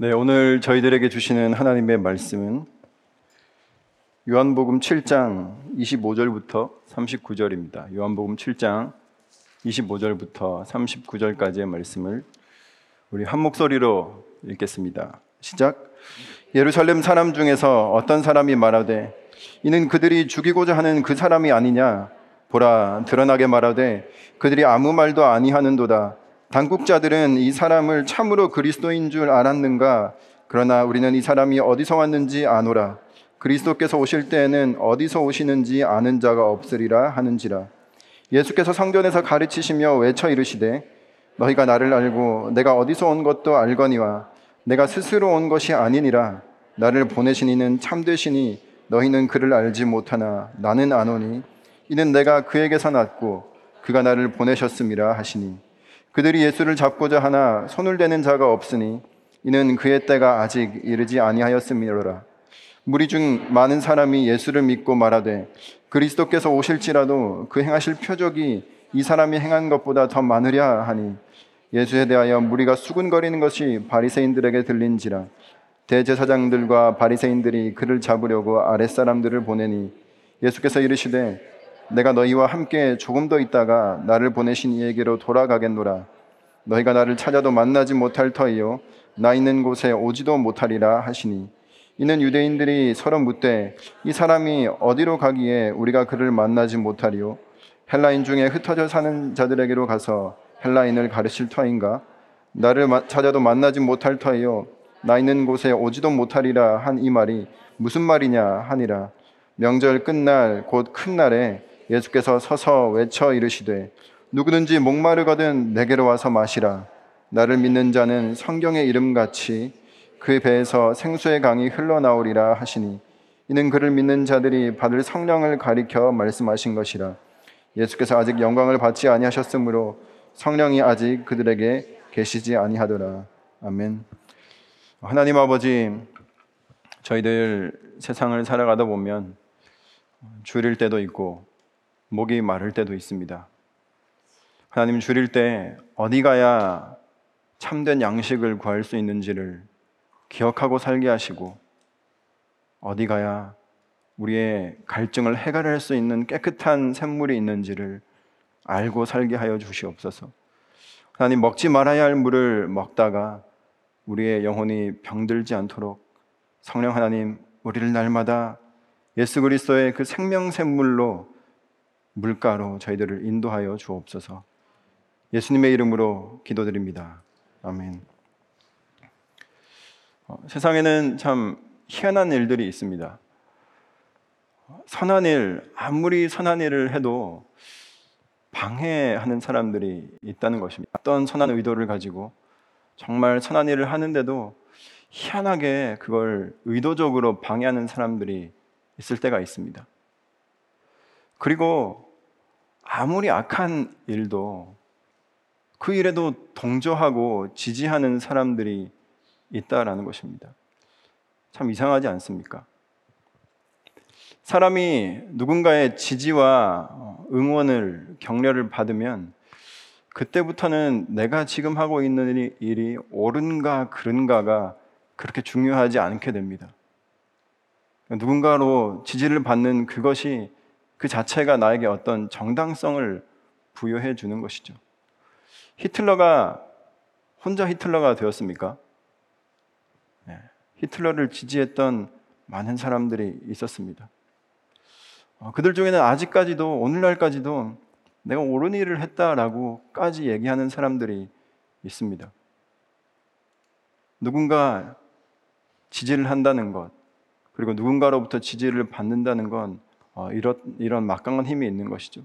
네, 오늘 저희들에게 주시는 하나님의 말씀은 요한복음 7장 25절부터 39절입니다. 요한복음 7장 25절부터 39절까지의 말씀을 우리 한 목소리로 읽겠습니다. 시작. 예루살렘 사람 중에서 어떤 사람이 말하되 이는 그들이 죽이고자 하는 그 사람이 아니냐 보라 드러나게 말하되 그들이 아무 말도 아니하는도다 당국자들은 이 사람을 참으로 그리스도인 줄 알았는가? 그러나 우리는 이 사람이 어디서 왔는지 아노라. 그리스도께서 오실 때에는 어디서 오시는지 아는 자가 없으리라 하는지라. 예수께서 성전에서 가르치시며 외쳐 이르시되 너희가 나를 알고 내가 어디서 온 것도 알거니와 내가 스스로 온 것이 아니니라. 나를 보내신 이는 참되시니 너희는 그를 알지 못하나 나는 아노니 이는 내가 그에게서 났고 그가 나를 보내셨음이라 하시니 그들이 예수를 잡고자 하나 손을 대는 자가 없으니 이는 그의 때가 아직 이르지 아니하였음이로라. 무리 중 많은 사람이 예수를 믿고 말하되 그리스도께서 오실지라도 그 행하실 표적이 이 사람이 행한 것보다 더 많으랴 하니 예수에 대하여 무리가 수군거리는 것이 바리새인들에게 들린지라. 대제사장들과 바리새인들이 그를 잡으려고 아랫사람들을 보내니 예수께서 이르시되 내가 너희와 함께 조금 더 있다가 나를 보내신 이에게로 돌아가겠노라. 너희가 나를 찾아도 만나지 못할 터이요 나 있는 곳에 오지도 못하리라 하시니. 이는 유대인들이 서로 묻되 이 사람이 어디로 가기에 우리가 그를 만나지 못하리요? 헬라인 중에 흩어져 사는 자들에게로 가서 헬라인을 가르칠 터인가? 나를 찾아도 만나지 못할 터이요 나 있는 곳에 오지도 못하리라 한 이 말이 무슨 말이냐 하니라. 명절 끝날 곧 큰 날에 예수께서 서서 외쳐 이르시되 누구든지 목마르거든 내게로 와서 마시라. 나를 믿는 자는 성경의 이름 같이 그 배에서 생수의 강이 흘러나오리라 하시니 이는 그를 믿는 자들이 받을 성령을 가리켜 말씀하신 것이라. 예수께서 아직 영광을 받지 아니하셨으므로 성령이 아직 그들에게 계시지 아니하더라. 아멘. 하나님 아버지, 저희들 세상을 살아가다 보면 줄일 때도 있고 목이 마를 때도 있습니다. 하나님 줄일 때 어디 가야 참된 양식을 구할 수 있는지를 기억하고 살게 하시고 어디 가야 우리의 갈증을 해결할 수 있는 깨끗한 샘물이 있는지를 알고 살게 하여 주시옵소서. 하나님 먹지 말아야 할 물을 먹다가 우리의 영혼이 병들지 않도록 성령 하나님 우리를 날마다 예수 그리스도의 그 생명 샘물로 물가로 저희들을 인도하여 주옵소서. 예수님의 이름으로 기도드립니다. 아멘. 어, 세상에는 참 희한한 일들이 있습니다. 선한 일, 아무리 선한 일을 해도 방해하는 사람들이 있다는 것입니다. 어떤 선한 의도를 가지고 정말 선한 일을 하는데도 희한하게 그걸 의도적으로 방해하는 사람들이 있을 때가 있습니다. 그리고 아무리 악한 일도 그 일에도 동조하고 지지하는 사람들이 있다라는 것입니다. 참 이상하지 않습니까? 사람이 누군가의 지지와 응원을 격려를 받으면 그때부터는 내가 지금 하고 있는 일이 옳은가 그른가가 그렇게 중요하지 않게 됩니다. 누군가로 지지를 받는 그것이 그 자체가 나에게 어떤 정당성을 부여해 주는 것이죠. 히틀러가 혼자 히틀러가 되었습니까? 네. 히틀러를 지지했던 많은 사람들이 있었습니다. 어, 그들 중에는 아직까지도 오늘날까지도 내가 옳은 일을 했다라고까지 얘기하는 사람들이 있습니다. 누군가 지지를 한다는 것, 그리고 누군가로부터 지지를 받는다는 건 어, 이런, 이런 막강한 힘이 있는 것이죠.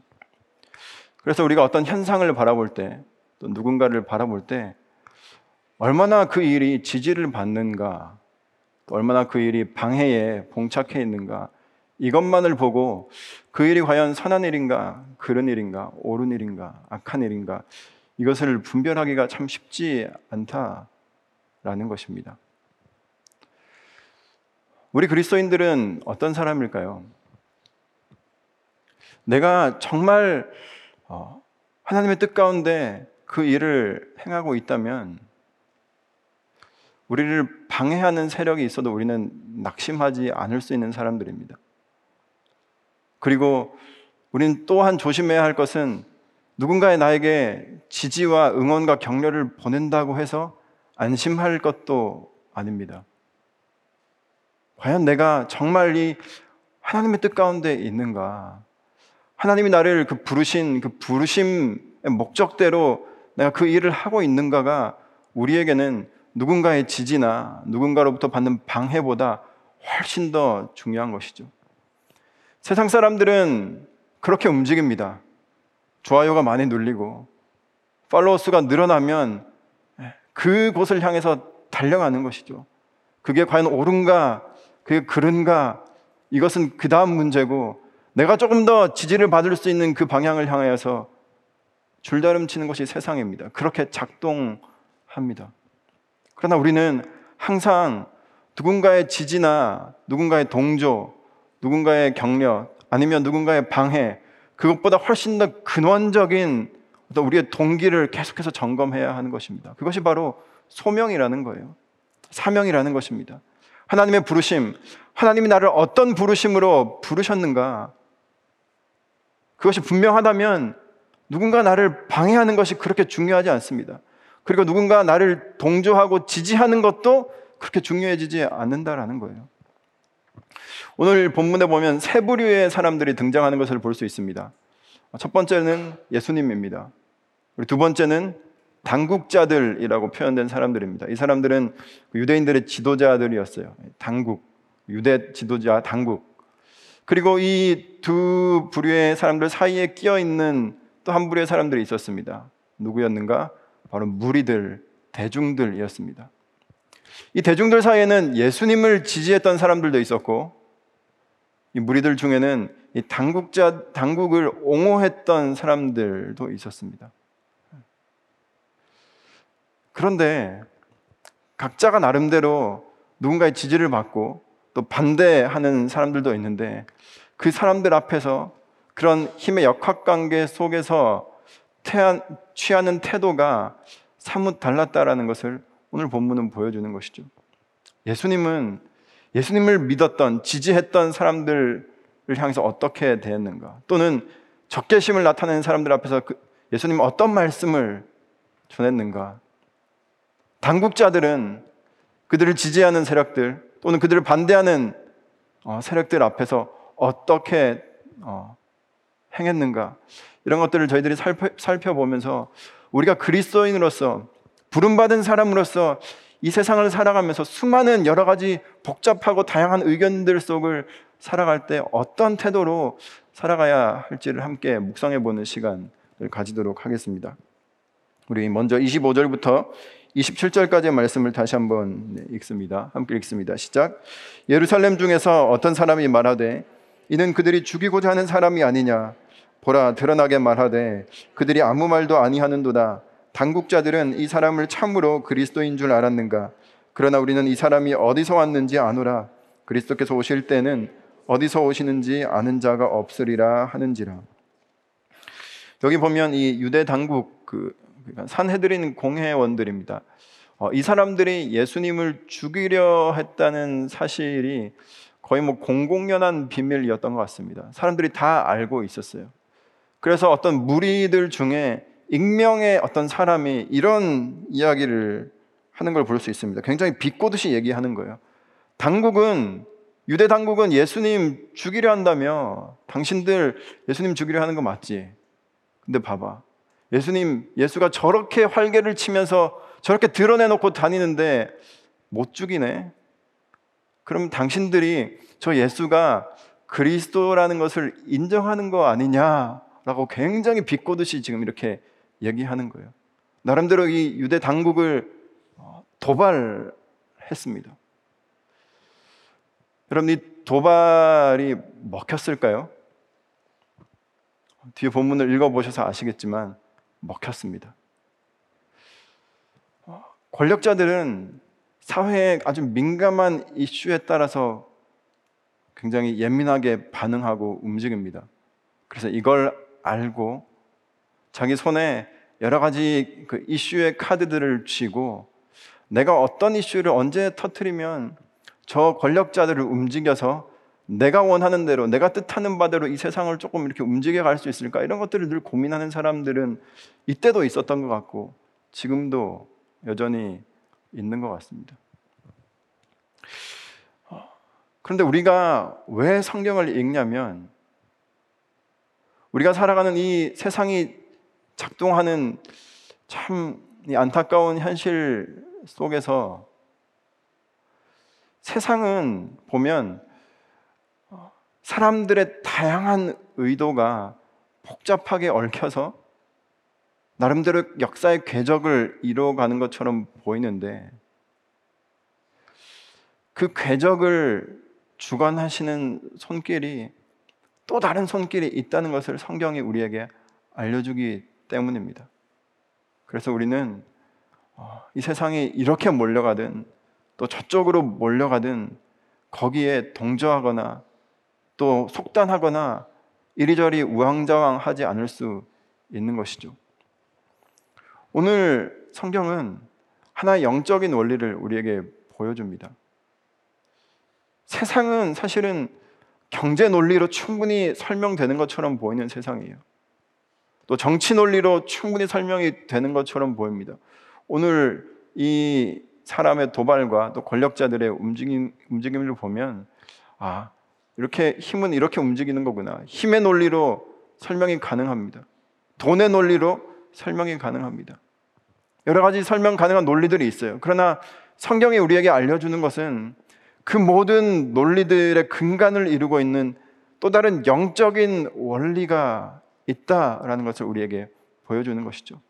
그래서 우리가 어떤 현상을 바라볼 때, 또 누군가를 바라볼 때, 얼마나 그 일이 지지를 받는가, 얼마나 그 일이 방해에 봉착해 있는가, 이것만을 보고 그 일이 과연 선한 일인가, 그런 일인가, 옳은 일인가, 악한 일인가, 이것을 분별하기가 참 쉽지 않다라는 것입니다. 우리 그리스도인들은 어떤 사람일까요? 내가 정말 어, 하나님의 뜻 가운데 그 일을 행하고 있다면 우리를 방해하는 세력이 있어도 우리는 낙심하지 않을 수 있는 사람들입니다. 그리고 우리는 또한 조심해야 할 것은 누군가의 나에게 지지와 응원과 격려를 보낸다고 해서 안심할 것도 아닙니다. 과연 내가 정말 이 하나님의 뜻 가운데 있는가? 하나님이 나를 그 부르신 그 부르심의 목적대로 내가 그 일을 하고 있는가가 우리에게는 누군가의 지지나 누군가로부터 받는 방해보다 훨씬 더 중요한 것이죠. 세상 사람들은 그렇게 움직입니다. 좋아요가 많이 눌리고 팔로워 수가 늘어나면 그곳을 향해서 달려가는 것이죠. 그게 과연 옳은가, 그게 그른가, 이것은 그 다음 문제고 내가 조금 더 지지를 받을 수 있는 그 방향을 향하여서 줄다름 치는 것이 세상입니다. 그렇게 작동합니다. 그러나 우리는 항상 누군가의 지지나 누군가의 동조, 누군가의 격려, 아니면 누군가의 방해, 그것보다 훨씬 더 근원적인 어떤 우리의 동기를 계속해서 점검해야 하는 것입니다. 그것이 바로 소명이라는 거예요. 사명이라는 것입니다. 하나님의 부르심, 하나님이 나를 어떤 부르심으로 부르셨는가? 그것이 분명하다면 누군가 나를 방해하는 것이 그렇게 중요하지 않습니다. 그리고 누군가 나를 동조하고 지지하는 것도 그렇게 중요해지지 않는다라는 거예요. 오늘 본문에 보면 세 부류의 사람들이 등장하는 것을 볼 수 있습니다. 첫 번째는 예수님입니다. 그리고 두 번째는 당국자들이라고 표현된 사람들입니다. 이 사람들은 그 유대인들의 지도자들이었어요. 당국, 유대 지도자, 당국. 그리고 이 두 부류의 사람들 사이에 끼어 있는 또 한 부류의 사람들이 있었습니다. 누구였는가? 바로 무리들, 대중들이었습니다. 이 대중들 사이에는 예수님을 지지했던 사람들도 있었고, 이 무리들 중에는 이 당국자, 당국을 옹호했던 사람들도 있었습니다. 그런데 각자가 나름대로 누군가의 지지를 받고 또 반대하는 사람들도 있는데 그 사람들 앞에서 그런 힘의 역학관계 속에서 태한, 취하는 태도가 사뭇 달랐다라는 것을 오늘 본문은 보여주는 것이죠. 예수님은 예수님을 믿었던, 지지했던 사람들을 향해서 어떻게 대했는가? 또는 적개심을 나타내는 사람들 앞에서 그 예수님 어떤 말씀을 전했는가? 당국자들은 그들을 지지하는 세력들 또는 그들을 반대하는 어, 세력들 앞에서 어떻게 어, 행했는가 이런 것들을 저희들이 살펴, 보면서 우리가 그리스도인으로서 부름받은 사람으로서 이 세상을 살아가면서 수많은 여러 가지 복잡하고 다양한 의견들 속을 살아갈 때 어떤 태도로 살아가야 할지를 함께 묵상해 보는 시간을 가지도록 하겠습니다. 우리 먼저 25절부터 27절까지의 말씀을 다시 한번 네, 읽습니다. 함께 읽습니다. 시작. 예루살렘 중에서 어떤 사람이 말하되 이는 그들이 죽이고자 하는 사람이 아니냐 보라 드러나게 말하되 그들이 아무 말도 아니하는도다 당국자들은 이 사람을 참으로 그리스도인 줄 알았는가 그러나 우리는 이 사람이 어디서 왔는지 아노라 그리스도께서 오실 때는 어디서 오시는지 아는 자가 없으리라 하는지라 여기 보면 이 유대 당국 그 그러니까 산헤드린 공회원들입니다. 어, 이 사람들이 예수님을 죽이려 했다는 사실이 거의 뭐 공공연한 비밀이었던 것 같습니다. 사람들이 다 알고 있었어요. 그래서 어떤 무리들 중에 익명의 어떤 사람이 이런 이야기를 하는 걸 볼 수 있습니다. 굉장히 비꼬듯이 얘기하는 거예요. 당국은 유대 당국은 예수님 죽이려 한다며 당신들 예수님 죽이려 하는 거 맞지? 근데 봐봐. 예수님, 예수가 저렇게 활개를 치면서 저렇게 드러내놓고 다니는데 못 죽이네. 그럼 당신들이 저 예수가 그리스도라는 것을 인정하는 거 아니냐라고 굉장히 비꼬듯이 지금 이렇게 얘기하는 거예요. 나름대로 이 유대 당국을 어, 도발했습니다. 여러분, 이 도발이 먹혔을까요? 뒤에 본문을 읽어보셔서 아시겠지만 먹혔습니다. 권력자들은 사회의 아주 민감한 이슈에 따라서 굉장히 예민하게 반응하고 움직입니다. 그래서 이걸 알고 자기 손에 여러 가지 그 이슈의 카드들을 쥐고 내가 어떤 이슈를 언제 터트리면 저 권력자들을 움직여서 내가 원하는 대로 내가 뜻하는 바대로 이 세상을 조금 이렇게 움직여 갈 수 있을까 이런 것들을 늘 고민하는 사람들은 이때도 있었던 것 같고 지금도 여전히 있는 것 같습니다. 그런데 우리가 왜 성경을 읽냐면 우리가 살아가는 이 세상이 작동하는 참 안타까운 현실 속에서 세상은 보면 사람들의 다양한 의도가 복잡하게 얽혀서 나름대로 역사의 궤적을 이루어가는 것처럼 보이는데 그 궤적을 주관하시는 손길이 또 다른 손길이 있다는 것을 성경이 우리에게 알려주기 때문입니다. 그래서 우리는 어, 이 세상이 이렇게 몰려가든 또 저쪽으로 몰려가든 거기에 동조하거나 또 속단하거나 이리저리 우왕좌왕 하지 않을 수 있는 것이죠. 오늘 성경은 하나의 영적인 원리를 우리에게 보여줍니다. 세상은 사실은 경제 논리로 충분히 설명되는 것처럼 보이는 세상이에요. 또 정치 논리로 충분히 설명이 되는 것처럼 보입니다. 오늘 이 사람의 도발과 또 권력자들의 움직임, 움직임을 보면 아 이렇게 힘은 이렇게 움직이는 거구나. 힘의 논리로 설명이 가능합니다. 돈의 논리로 설명이 가능합니다. 여러 가지 설명 가능한 논리들이 있어요. 그러나 성경이 우리에게 알려주는 것은 그 모든 논리들의 근간을 이루고 있는 또 다른 영적인 원리가 있다라는 것을 우리에게 보여주는 것이죠.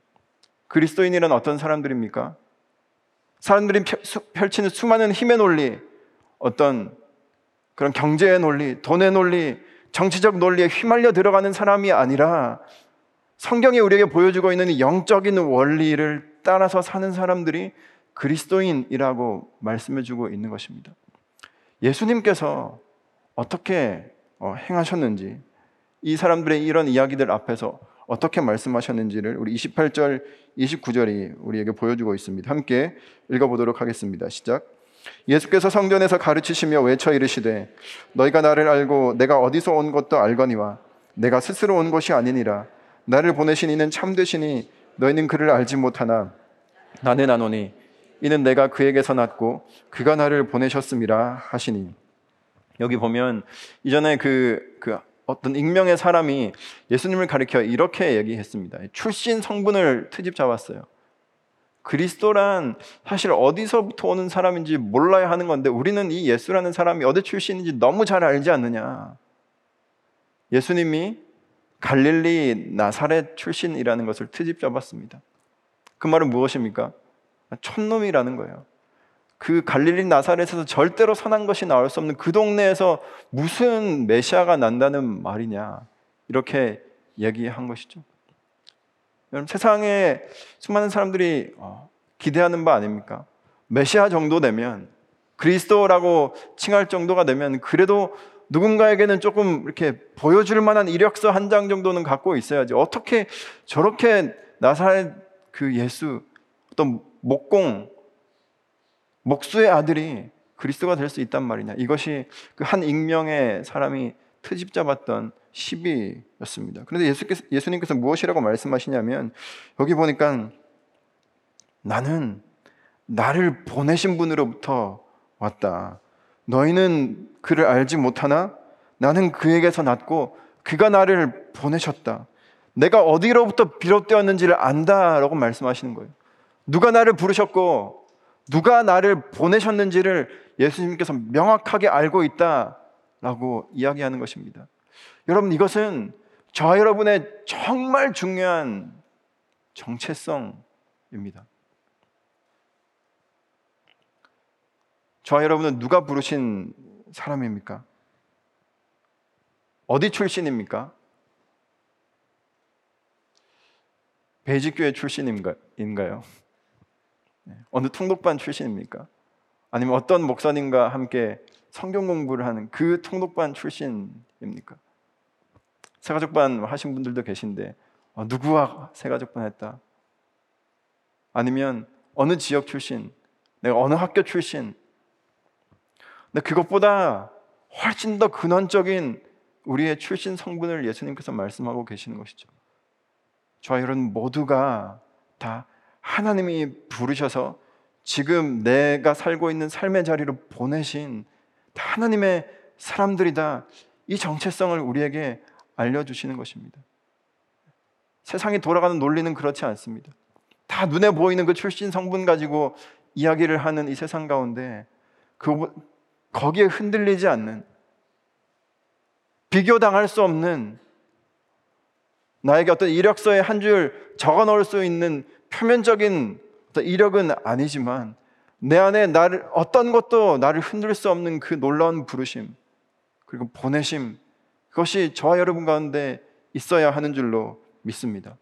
그리스도인이란 어떤 사람들입니까? 사람들이 펼치는 수많은 힘의 논리, 어떤 그런 경제의 논리, 돈의 논리, 정치적 논리에 휘말려 들어가는 사람이 아니라 성경이 우리에게 보여주고 있는 영적인 원리를 따라서 사는 사람들이 그리스도인이라고 말씀해 주고 있는 것입니다. 예수님께서 어떻게 어, 행하셨는지 이 사람들의 이런 이야기들 앞에서 어떻게 말씀하셨는지를 우리 28절, 29절이 우리에게 보여주고 있습니다. 함께 읽어보도록 하겠습니다. 시작. 예수께서 성전에서 가르치시며 외쳐 이르시되 너희가 나를 알고 내가 어디서 온 것도 알거니와 내가 스스로 온 것이 아니니라 나를 보내신 이는 참되시니 너희는 그를 알지 못하나 나는 아노니 이는 내가 그에게서 났고 그가 나를 보내셨음이라 하시니 여기 보면 이전에 그, 그 어떤 익명의 사람이 예수님을 가리켜 이렇게 얘기했습니다. 출신 성분을 트집 잡았어요. 그리스도란 사실 어디서부터 오는 사람인지 몰라야 하는 건데 우리는 이 예수라는 사람이 어디 출신인지 너무 잘 알지 않느냐. 예수님이 갈릴리 나사렛 출신이라는 것을 트집 잡았습니다. 그 말은 무엇입니까? 촌놈이라는 거예요. 그 갈릴리 나사렛에서 절대로 선한 것이 나올 수 없는 그 동네에서 무슨 메시아가 난다는 말이냐. 이렇게 얘기한 것이죠. 여러분 세상에 수많은 사람들이 어, 기대하는 바 아닙니까? 메시아 정도 되면 그리스도라고 칭할 정도가 되면 그래도 누군가에게는 조금 이렇게 보여줄 만한 이력서 한 장 정도는 갖고 있어야지. 어떻게 저렇게 나사렛 그 예수 어떤 목공 목수의 아들이 그리스도가 될 수 있단 말이냐. 이것이 그 한 익명의 사람이 트집 잡았던 시비였습니다. 그런데 예수께서, 예수님께서 무엇이라고 말씀하시냐면 여기 보니까 나는 나를 보내신 분으로부터 왔다. 너희는 그를 알지 못하나 나는 그에게서 났고 그가 나를 보내셨다. 내가 어디로부터 비롯되었는지를 안다라고 말씀하시는 거예요. 누가 나를 부르셨고 누가 나를 보내셨는지를 예수님께서 명확하게 알고 있다라고 이야기하는 것입니다. 여러분 이것은 저 여러분의 정말 중요한 정체성입니다. 저 여러분은 누가 부르신 사람입니까? 어디 출신입니까? 배지교회 출신인가요? 네. 어느 통독반 출신입니까? 아니면 어떤 목사님과 함께 성경 공부를 하는 그 통독반 출신입니까? 세가족반 하신 분들도 계신데 어, 누구와 세가족반 했다? 아니면 어느 지역 출신, 내가 어느 학교 출신. 근데 그것보다 훨씬 더 근원적인 우리의 출신 성분을 예수님께서 말씀하고 계시는 것이죠. 저와 여러분 모두가 다 하나님이 부르셔서 지금 내가 살고 있는 삶의 자리로 보내신 하나님의 사람들이다. 이 정체성을 우리에게 알려주시는 것입니다. 세상이 돌아가는 논리는 그렇지 않습니다. 다 눈에 보이는 그 출신 성분 가지고 이야기를 하는 이 세상 가운데 그 거기에 흔들리지 않는 비교당할 수 없는 나에게 어떤 이력서에 한 줄 적어 넣을 수 있는 표면적인 어떤 이력은 아니지만 내 안에 나를 어떤 것도 나를 흔들 수 없는 그 놀라운 부르심 그리고 보내심 그것이 저와 여러분 가운데 있어야 하는 줄로 믿습니다.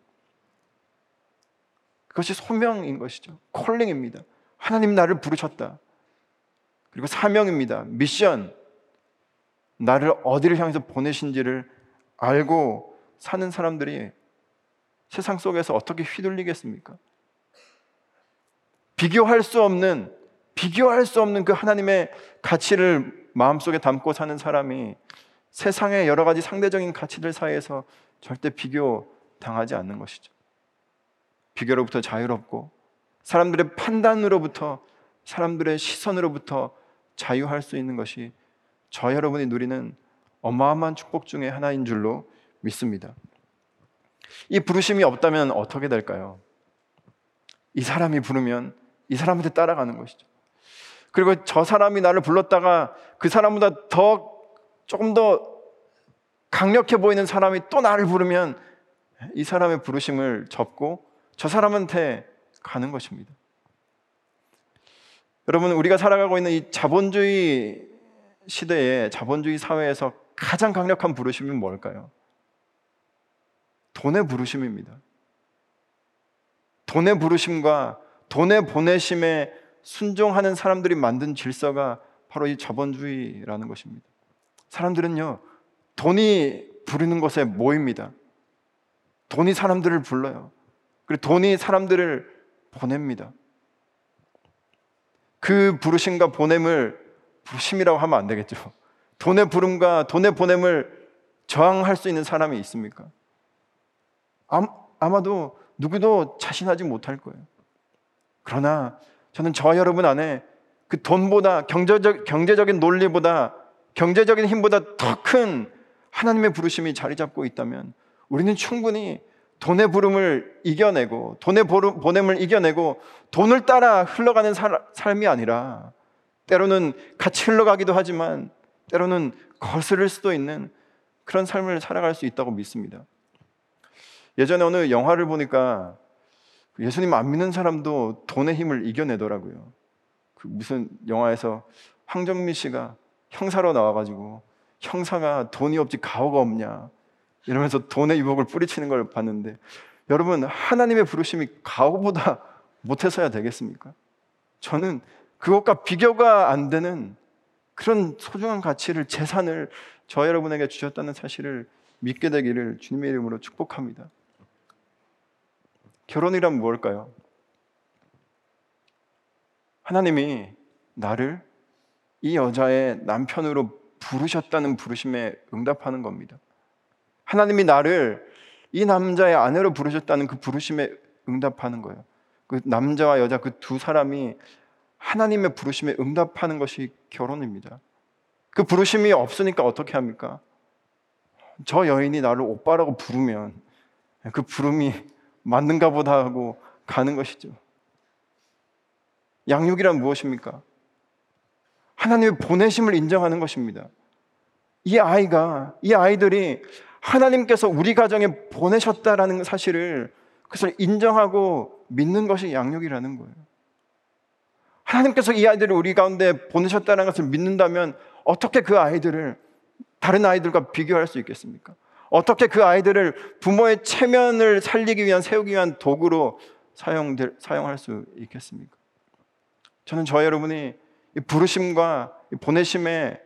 그것이 소명인 것이죠. 콜링입니다. 하나님 나를 부르셨다. 그리고 사명입니다. 미션. 나를 어디를 향해서 보내신지를 알고 사는 사람들이 세상 속에서 어떻게 휘둘리겠습니까? 비교할 수 없는 비교할 수 없는 그 하나님의 가치를 마음속에 담고 사는 사람이 세상의 여러 가지 상대적인 가치들 사이에서 절대 비교 당하지 않는 것이죠. 비교로부터 자유롭고 사람들의 판단으로부터 사람들의 시선으로부터 자유할 수 있는 것이 저 여러분이 누리는 어마어마한 축복 중의 하나인 줄로 믿습니다. 이 부르심이 없다면 어떻게 될까요? 이 사람이 부르면 이 사람한테 따라가는 것이죠. 그리고 저 사람이 나를 불렀다가 그 사람보다 더 조금 더 강력해 보이는 사람이 또 나를 부르면 이 사람의 부르심을 접고 저 사람한테 가는 것입니다. 여러분, 우리가 살아가고 있는 이 자본주의 시대에 자본주의 사회에서 가장 강력한 부르심이 뭘까요? 돈의 부르심입니다. 돈의 부르심과 돈의 보내심에 순종하는 사람들이 만든 질서가 바로 이 자본주의라는 것입니다. 사람들은요, 돈이 부르는 것에 모입니다. 돈이 사람들을 불러요. 그리고 돈이 사람들을 보냅니다. 그 부르심과 보냄을 부르심이라고 하면 안 되겠죠. 돈의 부름과 돈의 보냄을 저항할 수 있는 사람이 있습니까? 아마도 누구도 자신하지 못할 거예요. 그러나 저는 저 여러분 안에 그 돈보다 경제적, 경제적인 논리보다 경제적인 힘보다 더 큰 하나님의 부르심이 자리 잡고 있다면 우리는 충분히 돈의 부름을 이겨내고 돈의 보냄을 이겨내고 돈을 따라 흘러가는 살, 삶이 아니라 때로는 같이 흘러가기도 하지만 때로는 거스를 수도 있는 그런 삶을 살아갈 수 있다고 믿습니다. 예전에 어느 영화를 보니까 예수님 안 믿는 사람도 돈의 힘을 이겨내더라고요. 그 무슨 영화에서 황정민 씨가 형사로 나와가지고 형사가 돈이 없지 가오가 없냐 이러면서 돈의 유혹을 뿌리치는 걸 봤는데 여러분 하나님의 부르심이 가오보다 못해서야 되겠습니까? 저는 그것과 비교가 안 되는 그런 소중한 가치를 재산을 저 여러분에게 주셨다는 사실을 믿게 되기를 주님의 이름으로 축복합니다. 결혼이란 무엇일까요? 하나님이 나를 이 여자의 남편으로 부르셨다는 부르심에 응답하는 겁니다. 하나님이 나를 이 남자의 아내로 부르셨다는 그 부르심에 응답하는 거예요. 그 남자와 여자 그 두 사람이 하나님의 부르심에 응답하는 것이 결혼입니다. 그 부르심이 없으니까 어떻게 합니까? 저 여인이 나를 오빠라고 부르면 그 부름이 맞는가 보다 하고 가는 것이죠. 양육이란 무엇입니까? 하나님의 보내심을 인정하는 것입니다. 이 아이가, 이 아이들이 하나님께서 우리 가정에 보내셨다라는 사실을 그것을 인정하고 믿는 것이 양육이라는 거예요. 하나님께서 이 아이들을 우리 가운데 보내셨다는 것을 믿는다면 어떻게 그 아이들을 다른 아이들과 비교할 수 있겠습니까? 어떻게 그 아이들을 부모의 체면을 살리기 위한 세우기 위한 도구로 사용될, 사용할 수 있겠습니까? 저는 저 여러분이 부르심과 보내심에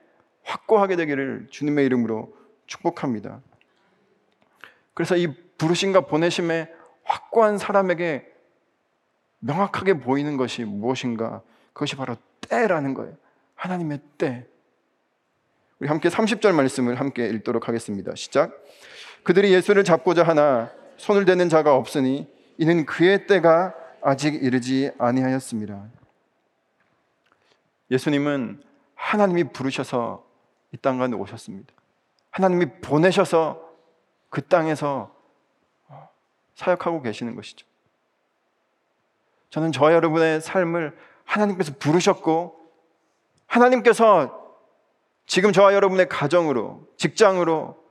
확고하게 되기를 주님의 이름으로 축복합니다. 그래서 이 부르심과 보내심에 확고한 사람에게 명확하게 보이는 것이 무엇인가 그것이 바로 때라는 거예요. 하나님의 때. 우리 함께 30절 말씀을 함께 읽도록 하겠습니다. 시작. 그들이 예수를 잡고자 하나 손을 대는 자가 없으니 이는 그의 때가 아직 이르지 아니하였습니다. 예수님은 하나님이 부르셔서 이 땅 가운데 오셨습니다. 하나님이 보내셔서 그 땅에서 사역하고 계시는 것이죠. 저는 저 여러분의 삶을 하나님께서 부르셨고 하나님께서 지금 저와 여러분의 가정으로 직장으로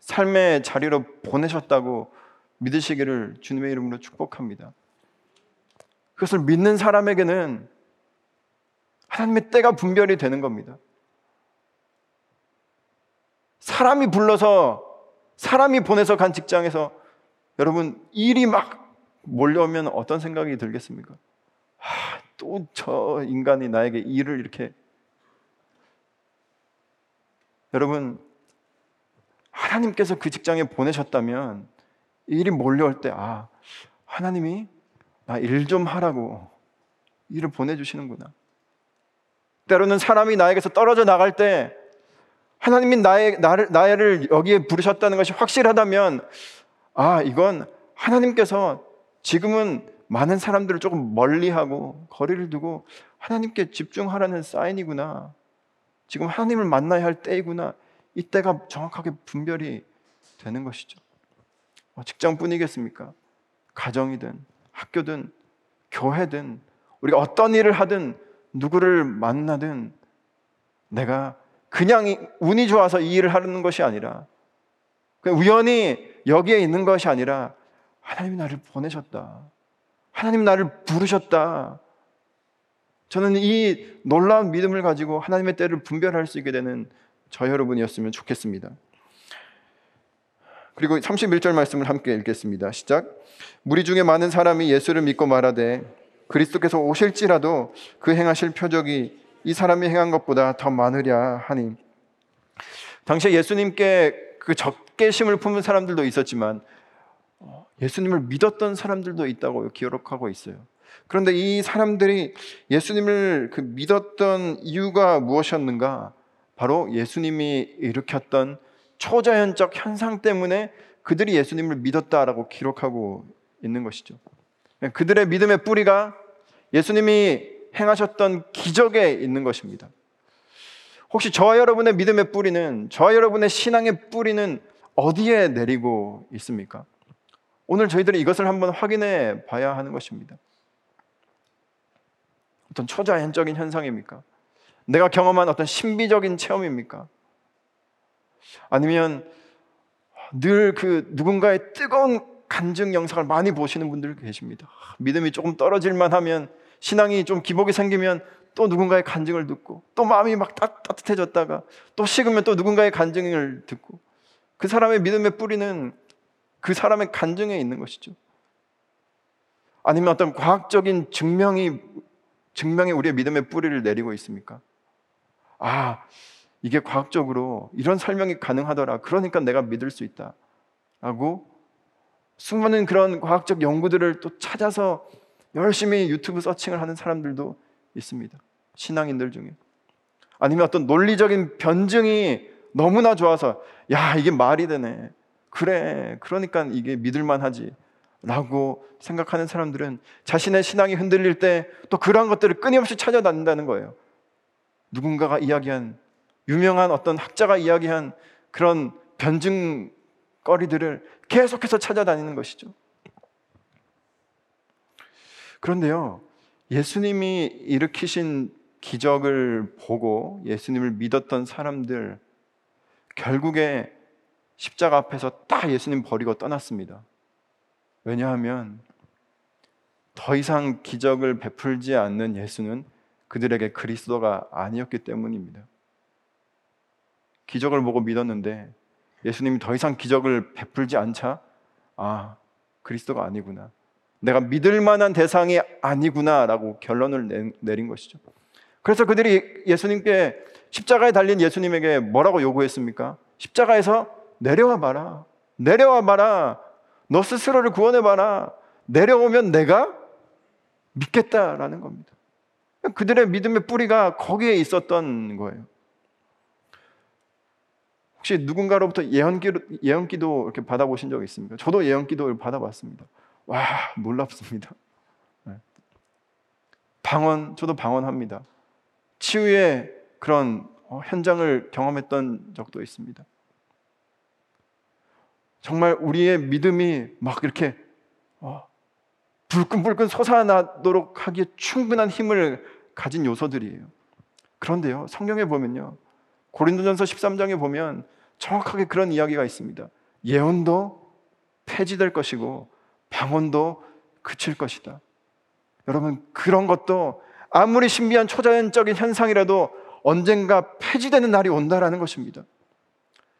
삶의 자리로 보내셨다고 믿으시기를 주님의 이름으로 축복합니다. 그것을 믿는 사람에게는 하나님의 때가 분별이 되는 겁니다. 사람이 불러서 사람이 보내서 간 직장에서 여러분 일이 막 몰려오면 어떤 생각이 들겠습니까? 아, 또 저 인간이 나에게 일을 이렇게 여러분 하나님께서 그 직장에 보내셨다면 일이 몰려올 때 아, 하나님이 나 일 좀 하라고 일을 보내주시는구나. 때로는 사람이 나에게서 떨어져 나갈 때 하나님이 나의, 나를, 나를 여기에 부르셨다는 것이 확실하다면 아, 이건 하나님께서 지금은 많은 사람들을 조금 멀리하고 거리를 두고 하나님께 집중하라는 사인이구나. 지금 하나님을 만나야 할 때이구나. 이때가 정확하게 분별이 되는 것이죠. 뭐 직장뿐이겠습니까? 가정이든 학교든 교회든 우리가 어떤 일을 하든 누구를 만나든 내가 그냥 운이 좋아서 이 일을 하는 것이 아니라 우연히 여기에 있는 것이 아니라 하나님이 나를 보내셨다. 하나님 나를 부르셨다. 저는 이 놀라운 믿음을 가지고 하나님의 때를 분별할 수 있게 되는 저 여러분이었으면 좋겠습니다. 그리고 31절 말씀을 함께 읽겠습니다. 시작. 무리 중에 많은 사람이 예수를 믿고 말하되 그리스도께서 오실지라도 그 행하실 표적이 이 사람이 행한 것보다 더 많으랴 하니 당시에 예수님께 그 적개심을 품은 사람들도 있었지만 어, 예수님을 믿었던 사람들도 있다고 기록하고 있어요. 그런데 이 사람들이 예수님을 그 믿었던 이유가 무엇이었는가? 바로 예수님이 일으켰던 초자연적 현상 때문에 그들이 예수님을 믿었다라고 기록하고 있는 것이죠. 그들의 믿음의 뿌리가 예수님이 행하셨던 기적에 있는 것입니다. 혹시 저와 여러분의 믿음의 뿌리는, 저와 여러분의 신앙의 뿌리는 어디에 내리고 있습니까? 오늘 저희들이 이것을 한번 확인해 봐야 하는 것입니다. 어떤 초자연적인 현상입니까? 내가 경험한 어떤 신비적인 체험입니까? 아니면 늘 그 누군가의 뜨거운 간증 영상을 많이 보시는 분들 계십니다. 믿음이 조금 떨어질만 하면 신앙이 좀 기복이 생기면 또 누군가의 간증을 듣고 또 마음이 막 따, 뜻해졌다가 또 식으면 또 누군가의 간증을 듣고 그 사람의 믿음의 뿌리는 그 사람의 간증에 있는 것이죠. 아니면 어떤 과학적인 증명이 증명이 우리의 믿음의 뿌리를 내리고 있습니까? 아, 이게 과학적으로 이런 설명이 가능하더라. 그러니까 내가 믿을 수 있다. 라고 수많은 그런 과학적 연구들을 또 찾아서 열심히 유튜브 서칭을 하는 사람들도 있습니다. 신앙인들 중에. 아니면 어떤 논리적인 변증이 너무나 좋아서 야, 이게 말이 되네. 그래. 그러니까 이게 믿을 만 하지. 라고 생각하는 사람들은 자신의 신앙이 흔들릴 때 또 그러한 것들을 끊임없이 찾아다닌다는 거예요. 누군가가 이야기한 유명한 어떤 학자가 이야기한 그런 변증거리들을 계속해서 찾아다니는 것이죠. 그런데요, 예수님이 일으키신 기적을 보고 예수님을 믿었던 사람들 결국에 십자가 앞에서 딱 예수님 버리고 떠났습니다. 왜냐하면 더 이상 기적을 베풀지 않는 예수는 그들에게 그리스도가 아니었기 때문입니다. 기적을 보고 믿었는데 예수님이 더 이상 기적을 베풀지 않자 아, 그리스도가 아니구나. 내가 믿을 만한 대상이 아니구나라고 결론을 내린 것이죠. 그래서 그들이 예수님께 십자가에 달린 예수님에게 뭐라고 요구했습니까? 십자가에서 내려와 봐라. 내려와 봐라. 너 스스로를 구원해 봐라. 내려오면 내가 믿겠다라는 겁니다. 그들의 믿음의 뿌리가 거기에 있었던 거예요. 혹시 누군가로부터 예언기도, 이렇게 받아보신 적 있습니까? 저도 예언기도를 받아봤습니다. 와, 놀랍습니다. 네. 방언, 저도 방언합니다. 치유의 그런 어, 현장을 경험했던 적도 있습니다. 정말 우리의 믿음이 막 이렇게 어, 불끈불끈 솟아나도록 하기에 충분한 힘을 가진 요소들이에요. 그런데요, 성경에 보면요. 고린도전서 13장에 보면 정확하게 그런 이야기가 있습니다. 예언도 폐지될 것이고 방언도 그칠 것이다. 여러분, 그런 것도 아무리 신비한 초자연적인 현상이라도 언젠가 폐지되는 날이 온다라는 것입니다.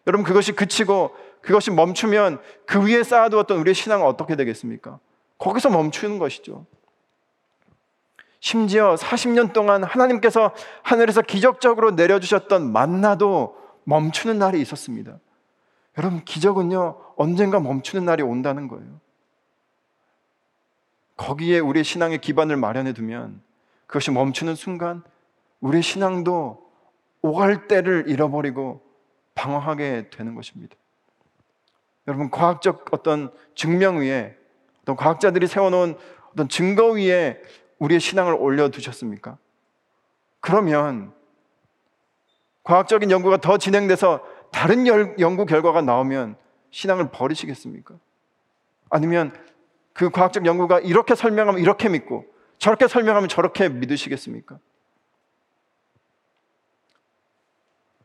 여러분, 그것이 그치고 그것이 멈추면 그 위에 쌓아두었던 우리의 신앙은 어떻게 되겠습니까? 거기서 멈추는 것이죠. 심지어 40년 동안 하나님께서 하늘에서 기적적으로 내려주셨던 만나도 멈추는 날이 있었습니다. 여러분, 기적은요, 언젠가 멈추는 날이 온다는 거예요. 거기에 우리의 신앙의 기반을 마련해 두면 그것이 멈추는 순간 우리의 신앙도 오갈 때를 잃어버리고 방황하게 되는 것입니다. 여러분, 과학적 어떤 증명 위에 어떤 과학자들이 세워놓은 어떤 증거 위에 우리의 신앙을 올려두셨습니까? 그러면 과학적인 연구가 더 진행돼서 다른 연구 결과가 나오면 신앙을 버리시겠습니까? 아니면 그 과학적 연구가 이렇게 설명하면 이렇게 믿고 저렇게 설명하면 저렇게 믿으시겠습니까?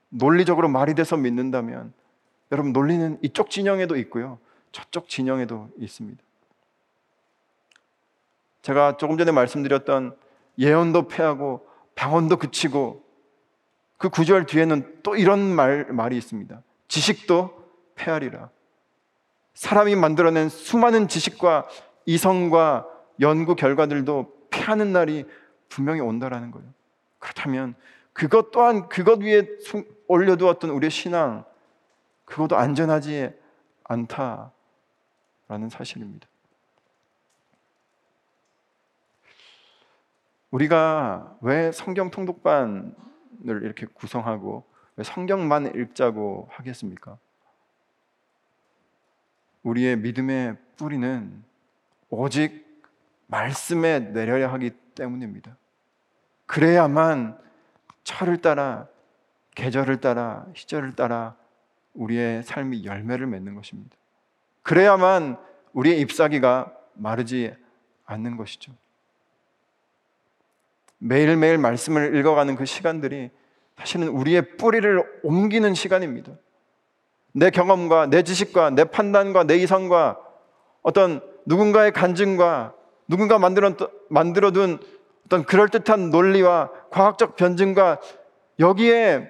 논리적으로 말이 돼서 믿는다면 여러분 논리는 이쪽 진영에도 있고요. 저쪽 진영에도 있습니다. 제가 조금 전에 말씀드렸던 예언도 패하고 방언도 그치고 그 구절 뒤에는 또 이런 말, 말이 있습니다. 지식도 패하리라. 사람이 만들어낸 수많은 지식과 이성과 연구 결과들도 패하는 날이 분명히 온다라는 거예요. 그렇다면 그것 또한 그것 위에 올려두었던 우리의 신앙, 그것도 안전하지 않다라는 사실입니다. 우리가 왜 성경 통독반을 이렇게 구성하고 왜 성경만 읽자고 하겠습니까? 우리의 믿음의 뿌리는 오직 말씀에 내려야 하기 때문입니다. 그래야만 철을 따라 계절을 따라 시절을 따라 우리의 삶이 열매를 맺는 것입니다. 그래야만 우리의 잎사귀가 마르지 않는 것이죠. 매일매일 말씀을 읽어가는 그 시간들이 사실은 우리의 뿌리를 옮기는 시간입니다. 내 경험과 내 지식과 내 판단과 내 이성과 어떤 누군가의 간증과 누군가 만들어, 만들어둔 어떤 그럴듯한 논리와 과학적 변증과 여기에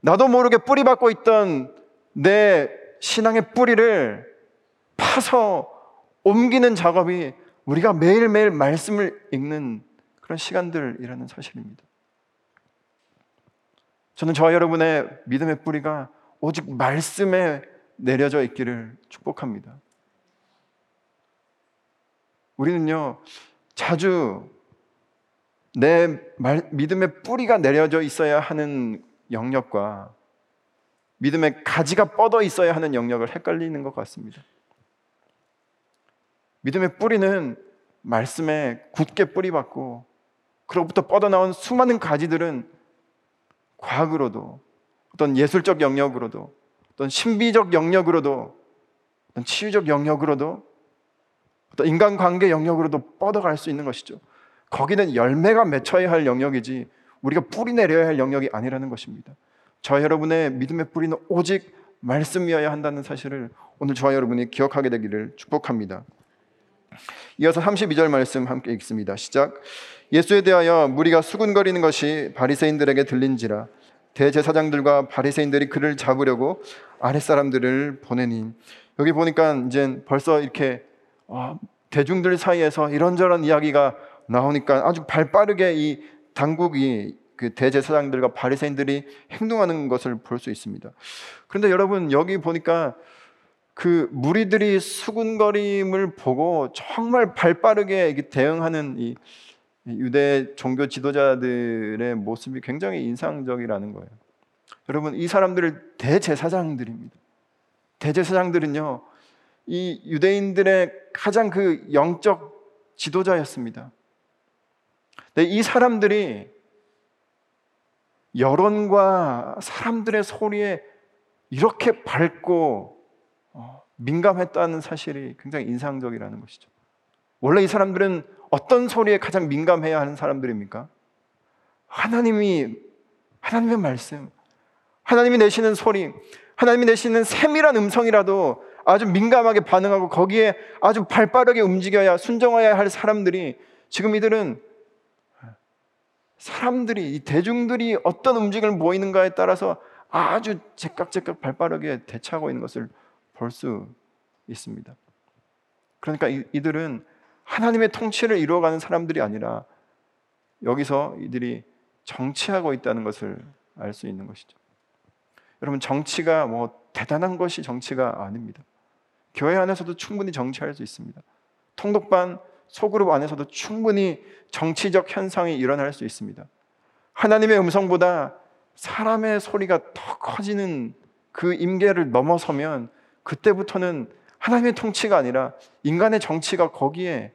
나도 모르게 뿌리박고 있던 내 신앙의 뿌리를 파서 옮기는 작업이 우리가 매일매일 말씀을 읽는 그런 시간들이라는 사실입니다. 저는 저와 여러분의 믿음의 뿌리가 오직 말씀에 내려져 있기를 축복합니다. 우리는요, 자주 내 말, 믿음의 뿌리가 내려져 있어야 하는 영역과 믿음의 가지가 뻗어 있어야 하는 영역을 헷갈리는 것 같습니다. 믿음의 뿌리는 말씀에 굳게 뿌리받고 그로부터 뻗어나온 수많은 가지들은 과학으로도 어떤 예술적 영역으로도 어떤 신비적 영역으로도 어떤 치유적 영역으로도 어떤 인간관계 영역으로도 뻗어갈 수 있는 것이죠. 거기는 열매가 맺혀야 할 영역이지 우리가 뿌리 내려야 할 영역이 아니라는 것입니다. 저 여러분의 믿음의 뿌리는 오직 말씀이어야 한다는 사실을 오늘 저와 여러분이 기억하게 되기를 축복합니다. 이어서 32절 말씀 함께 읽습니다. 시작. 예수에 대하여 무리가 수군거리는 것이 바리새인들에게 들린지라 대제사장들과 바리새인들이 그를 잡으려고 아랫사람들을 보내니 여기 보니까 이제 벌써 이렇게 어, 대중들 사이에서 이런저런 이야기가 나오니까 아주 발빠르게 이 당국이 그 대제사장들과 바리새인들이 행동하는 것을 볼 수 있습니다. 그런데 여러분 여기 보니까 그 무리들이 수군거림을 보고 정말 발빠르게 대응하는 이 유대 종교 지도자들의 모습이 굉장히 인상적이라는 거예요. 여러분 이 사람들을 대제사장들입니다. 대제사장들은요 이 유대인들의 가장 그 영적 지도자였습니다. 이 사람들이 여론과 사람들의 소리에 이렇게 밝고 어, 민감했다는 사실이 굉장히 인상적이라는 것이죠. 원래 이 사람들은 어떤 소리에 가장 민감해야 하는 사람들입니까? 하나님이 하나님의 말씀, 하나님이 내시는 소리, 하나님이 내시는 세밀한 음성이라도 아주 민감하게 반응하고 거기에 아주 발빠르게 움직여야 순종해야 할 사람들이 지금 이들은 사람들이 이 대중들이 어떤 움직임을 보이는가에 따라서 아주 제깍제깍 발빠르게 대처하고 있는 것을 볼 수 있습니다. 그러니까 이, 이들은 하나님의 통치를 이루어가는 사람들이 아니라 여기서 이들이 정치하고 있다는 것을 알 수 있는 것이죠. 여러분 정치가 뭐 대단한 것이 정치가 아닙니다. 교회 안에서도 충분히 정치할 수 있습니다. 통독반 소그룹 안에서도 충분히 정치적 현상이 일어날 수 있습니다. 하나님의 음성보다 사람의 소리가 더 커지는 그 임계를 넘어서면 그때부터는 하나님의 통치가 아니라 인간의 정치가 거기에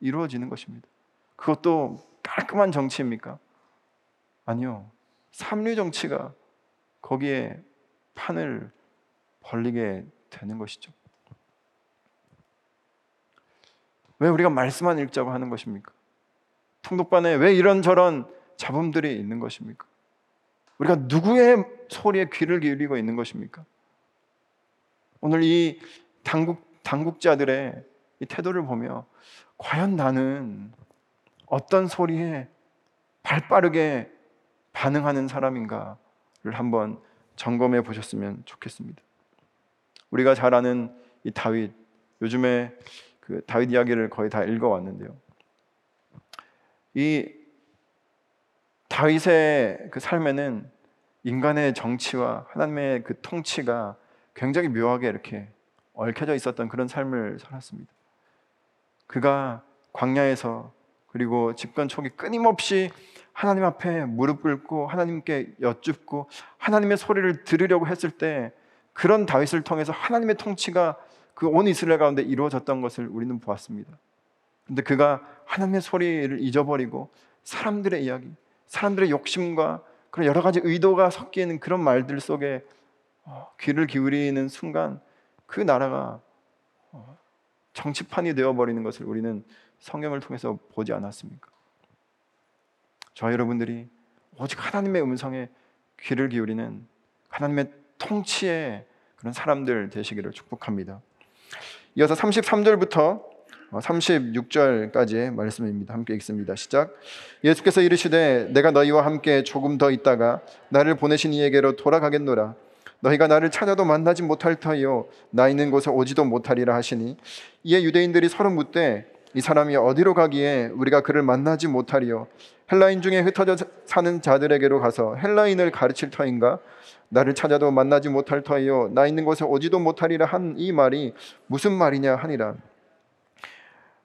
이루어지는 것입니다. 그것도 깔끔한 정치입니까? 아니요. 삼류 정치가 거기에 판을 벌리게 되는 것이죠. 왜 우리가 말씀만 읽자고 하는 것입니까? 통독반에 왜 이런저런 잡음들이 있는 것입니까? 우리가 누구의 소리에 귀를 기울이고 있는 것입니까? 오늘 이 당국 당국자들의 이 태도를 보며 과연 나는 어떤 소리에 발 빠르게 반응하는 사람인가를 한번 점검해 보셨으면 좋겠습니다. 우리가 잘 아는 이 다윗 요즘에 그 다윗 이야기를 거의 다 읽어 왔는데요. 이 다윗의 그 삶에는 인간의 정치와 하나님의 그 통치가 굉장히 묘하게 이렇게 얽혀져 있었던 그런 삶을 살았습니다. 그가 광야에서 그리고 집권 초기 끊임없이 하나님 앞에 무릎 꿇고 하나님께 여쭙고 하나님의 소리를 들으려고 했을 때 그런 다윗을 통해서 하나님의 통치가 그 온 이스라엘 가운데 이루어졌던 것을 우리는 보았습니다. 근데 그가 하나님의 소리를 잊어버리고 사람들의 이야기, 사람들의 욕심과 그런 여러 가지 의도가 섞이는 그런 말들 속에 어, 귀를 기울이는 순간 그 나라가 어, 정치판이 되어버리는 것을 우리는 성경을 통해서 보지 않았습니까? 저 여러분들이 오직 하나님의 음성에 귀를 기울이는 하나님의 통치의 그런 사람들 되시기를 축복합니다. 이어서 33절부터 36절까지의 말씀입니다. 함께 읽습니다. 시작. 예수께서 이르시되 내가 너희와 함께 조금 더 있다가 나를 보내신 이에게로 돌아가겠노라. 너희가 나를 찾아도 만나지 못할 터이요. 나 있는 곳에 오지도 못하리라 하시니 이에 유대인들이 서로 묻되 이 사람이 어디로 가기에 우리가 그를 만나지 못하리요? 헬라인 중에 흩어져 사는 자들에게로 가서 헬라인을 가르칠 터인가? 나를 찾아도 만나지 못할 터이요. 나 있는 곳에 오지도 못하리라 한 이 말이 무슨 말이냐 하니라.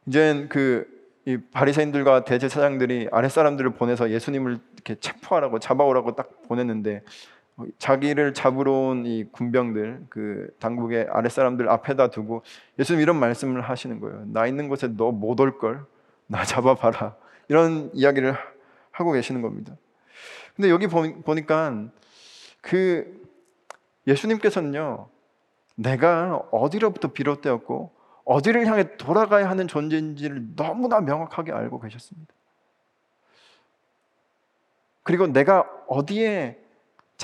이제 그이 바리새인들과 대제사장들이 아랫 사람들을 보내서 예수님을 이렇게 체포하라고 잡아오라고 딱 보냈는데 자기를 잡으러 온 이 군병들 그 당국의 아랫 사람들 앞에다 두고 예수님 이런 말씀을 하시는 거예요. 나 있는 곳에 너 못 올 걸. 나 잡아봐라. 이런 이야기를 하고 계시는 겁니다. 근데 여기 보니까 그 예수님께서는요, 내가 어디로부터 비롯되었고 어디를 향해 돌아가야 하는 존재인지를 너무나 명확하게 알고 계셨습니다. 그리고 내가 어디에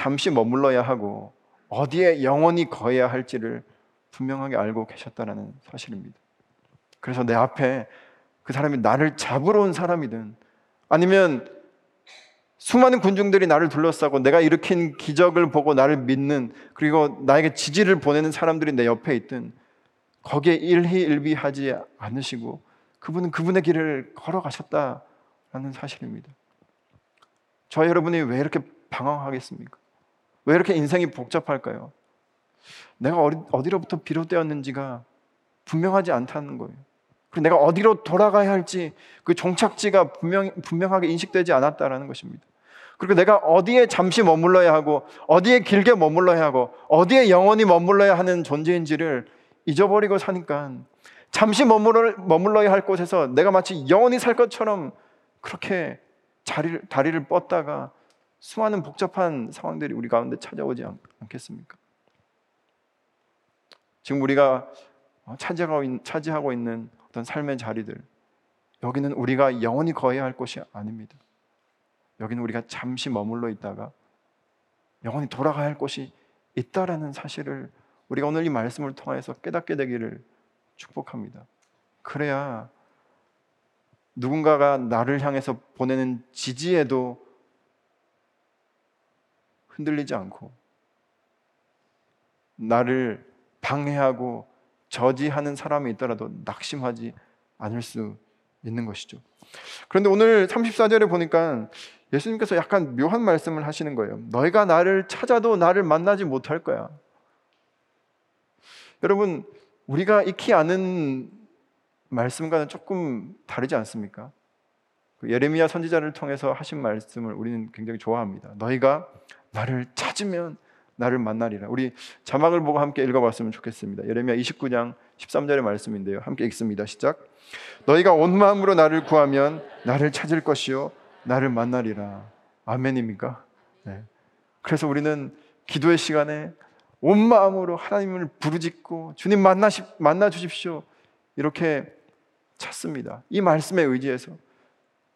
잠시 머물러야 하고 어디에 영원히 거해야 할지를 분명하게 알고 계셨다는 사실입니다. 그래서 내 앞에 그 사람이 나를 잡으러 온 사람이든 아니면 수많은 군중들이 나를 둘러싸고 내가 일으킨 기적을 보고 나를 믿는 그리고 나에게 지지를 보내는 사람들이 내 옆에 있든 거기에 일희일비하지 않으시고 그분은 그분의 길을 걸어가셨다라는 사실입니다. 저 여러분이 왜 이렇게 방황하겠습니까? 왜 이렇게 인생이 복잡할까요? 내가 어디로부터 비롯되었는지가 분명하지 않다는 거예요. 그리고 내가 어디로 돌아가야 할지 그 종착지가 분명, 분명하게 인식되지 않았다라는 것입니다. 그리고 내가 어디에 잠시 머물러야 하고 어디에 길게 머물러야 하고 어디에 영원히 머물러야 하는 존재인지를 잊어버리고 사니까 잠시 머물러, 머물러야 할 곳에서 내가 마치 영원히 살 것처럼 그렇게 자리를, 다리를 뻗다가 수많은 복잡한 상황들이 우리 가운데 찾아오지 않, 않겠습니까? 지금 우리가 있, 차지하고 있는 어떤 삶의 자리들, 여기는 우리가 영원히 거해야 할 곳이 아닙니다. 여기는 우리가 잠시 머물러 있다가 영원히 돌아가야 할 곳이 있다라는 사실을 우리가 오늘 이 말씀을 통해서 깨닫게 되기를 축복합니다. 그래야 누군가가 나를 향해서 보내는 지지에도 흔들리지 않고 나를 방해하고 저지하는 사람이 있더라도 낙심하지 않을 수 있는 것이죠. 그런데 오늘 34절에 보니까 예수님께서 약간 묘한 말씀을 하시는 거예요. 너희가 나를 찾아도 나를 만나지 못할 거야. 여러분, 우리가 익히 아는 말씀과는 조금 다르지 않습니까? 그 예레미야 선지자를 통해서 하신 말씀을 우리는 굉장히 좋아합니다. 너희가 나를 찾으면 나를 만나리라. 우리 자막을 보고 함께 읽어봤으면 좋겠습니다. 예레미야 29장 13절의 말씀인데요. 함께 읽습니다. 시작. 너희가 온 마음으로 나를 구하면 나를 찾을 것이요 나를 만나리라. 아멘입니까? 네. 그래서 우리는 기도의 시간에 온 마음으로 하나님을 부르짖고 주님 만나시, 만나 주십시오. 이렇게 찾습니다. 이 말씀에 의지해서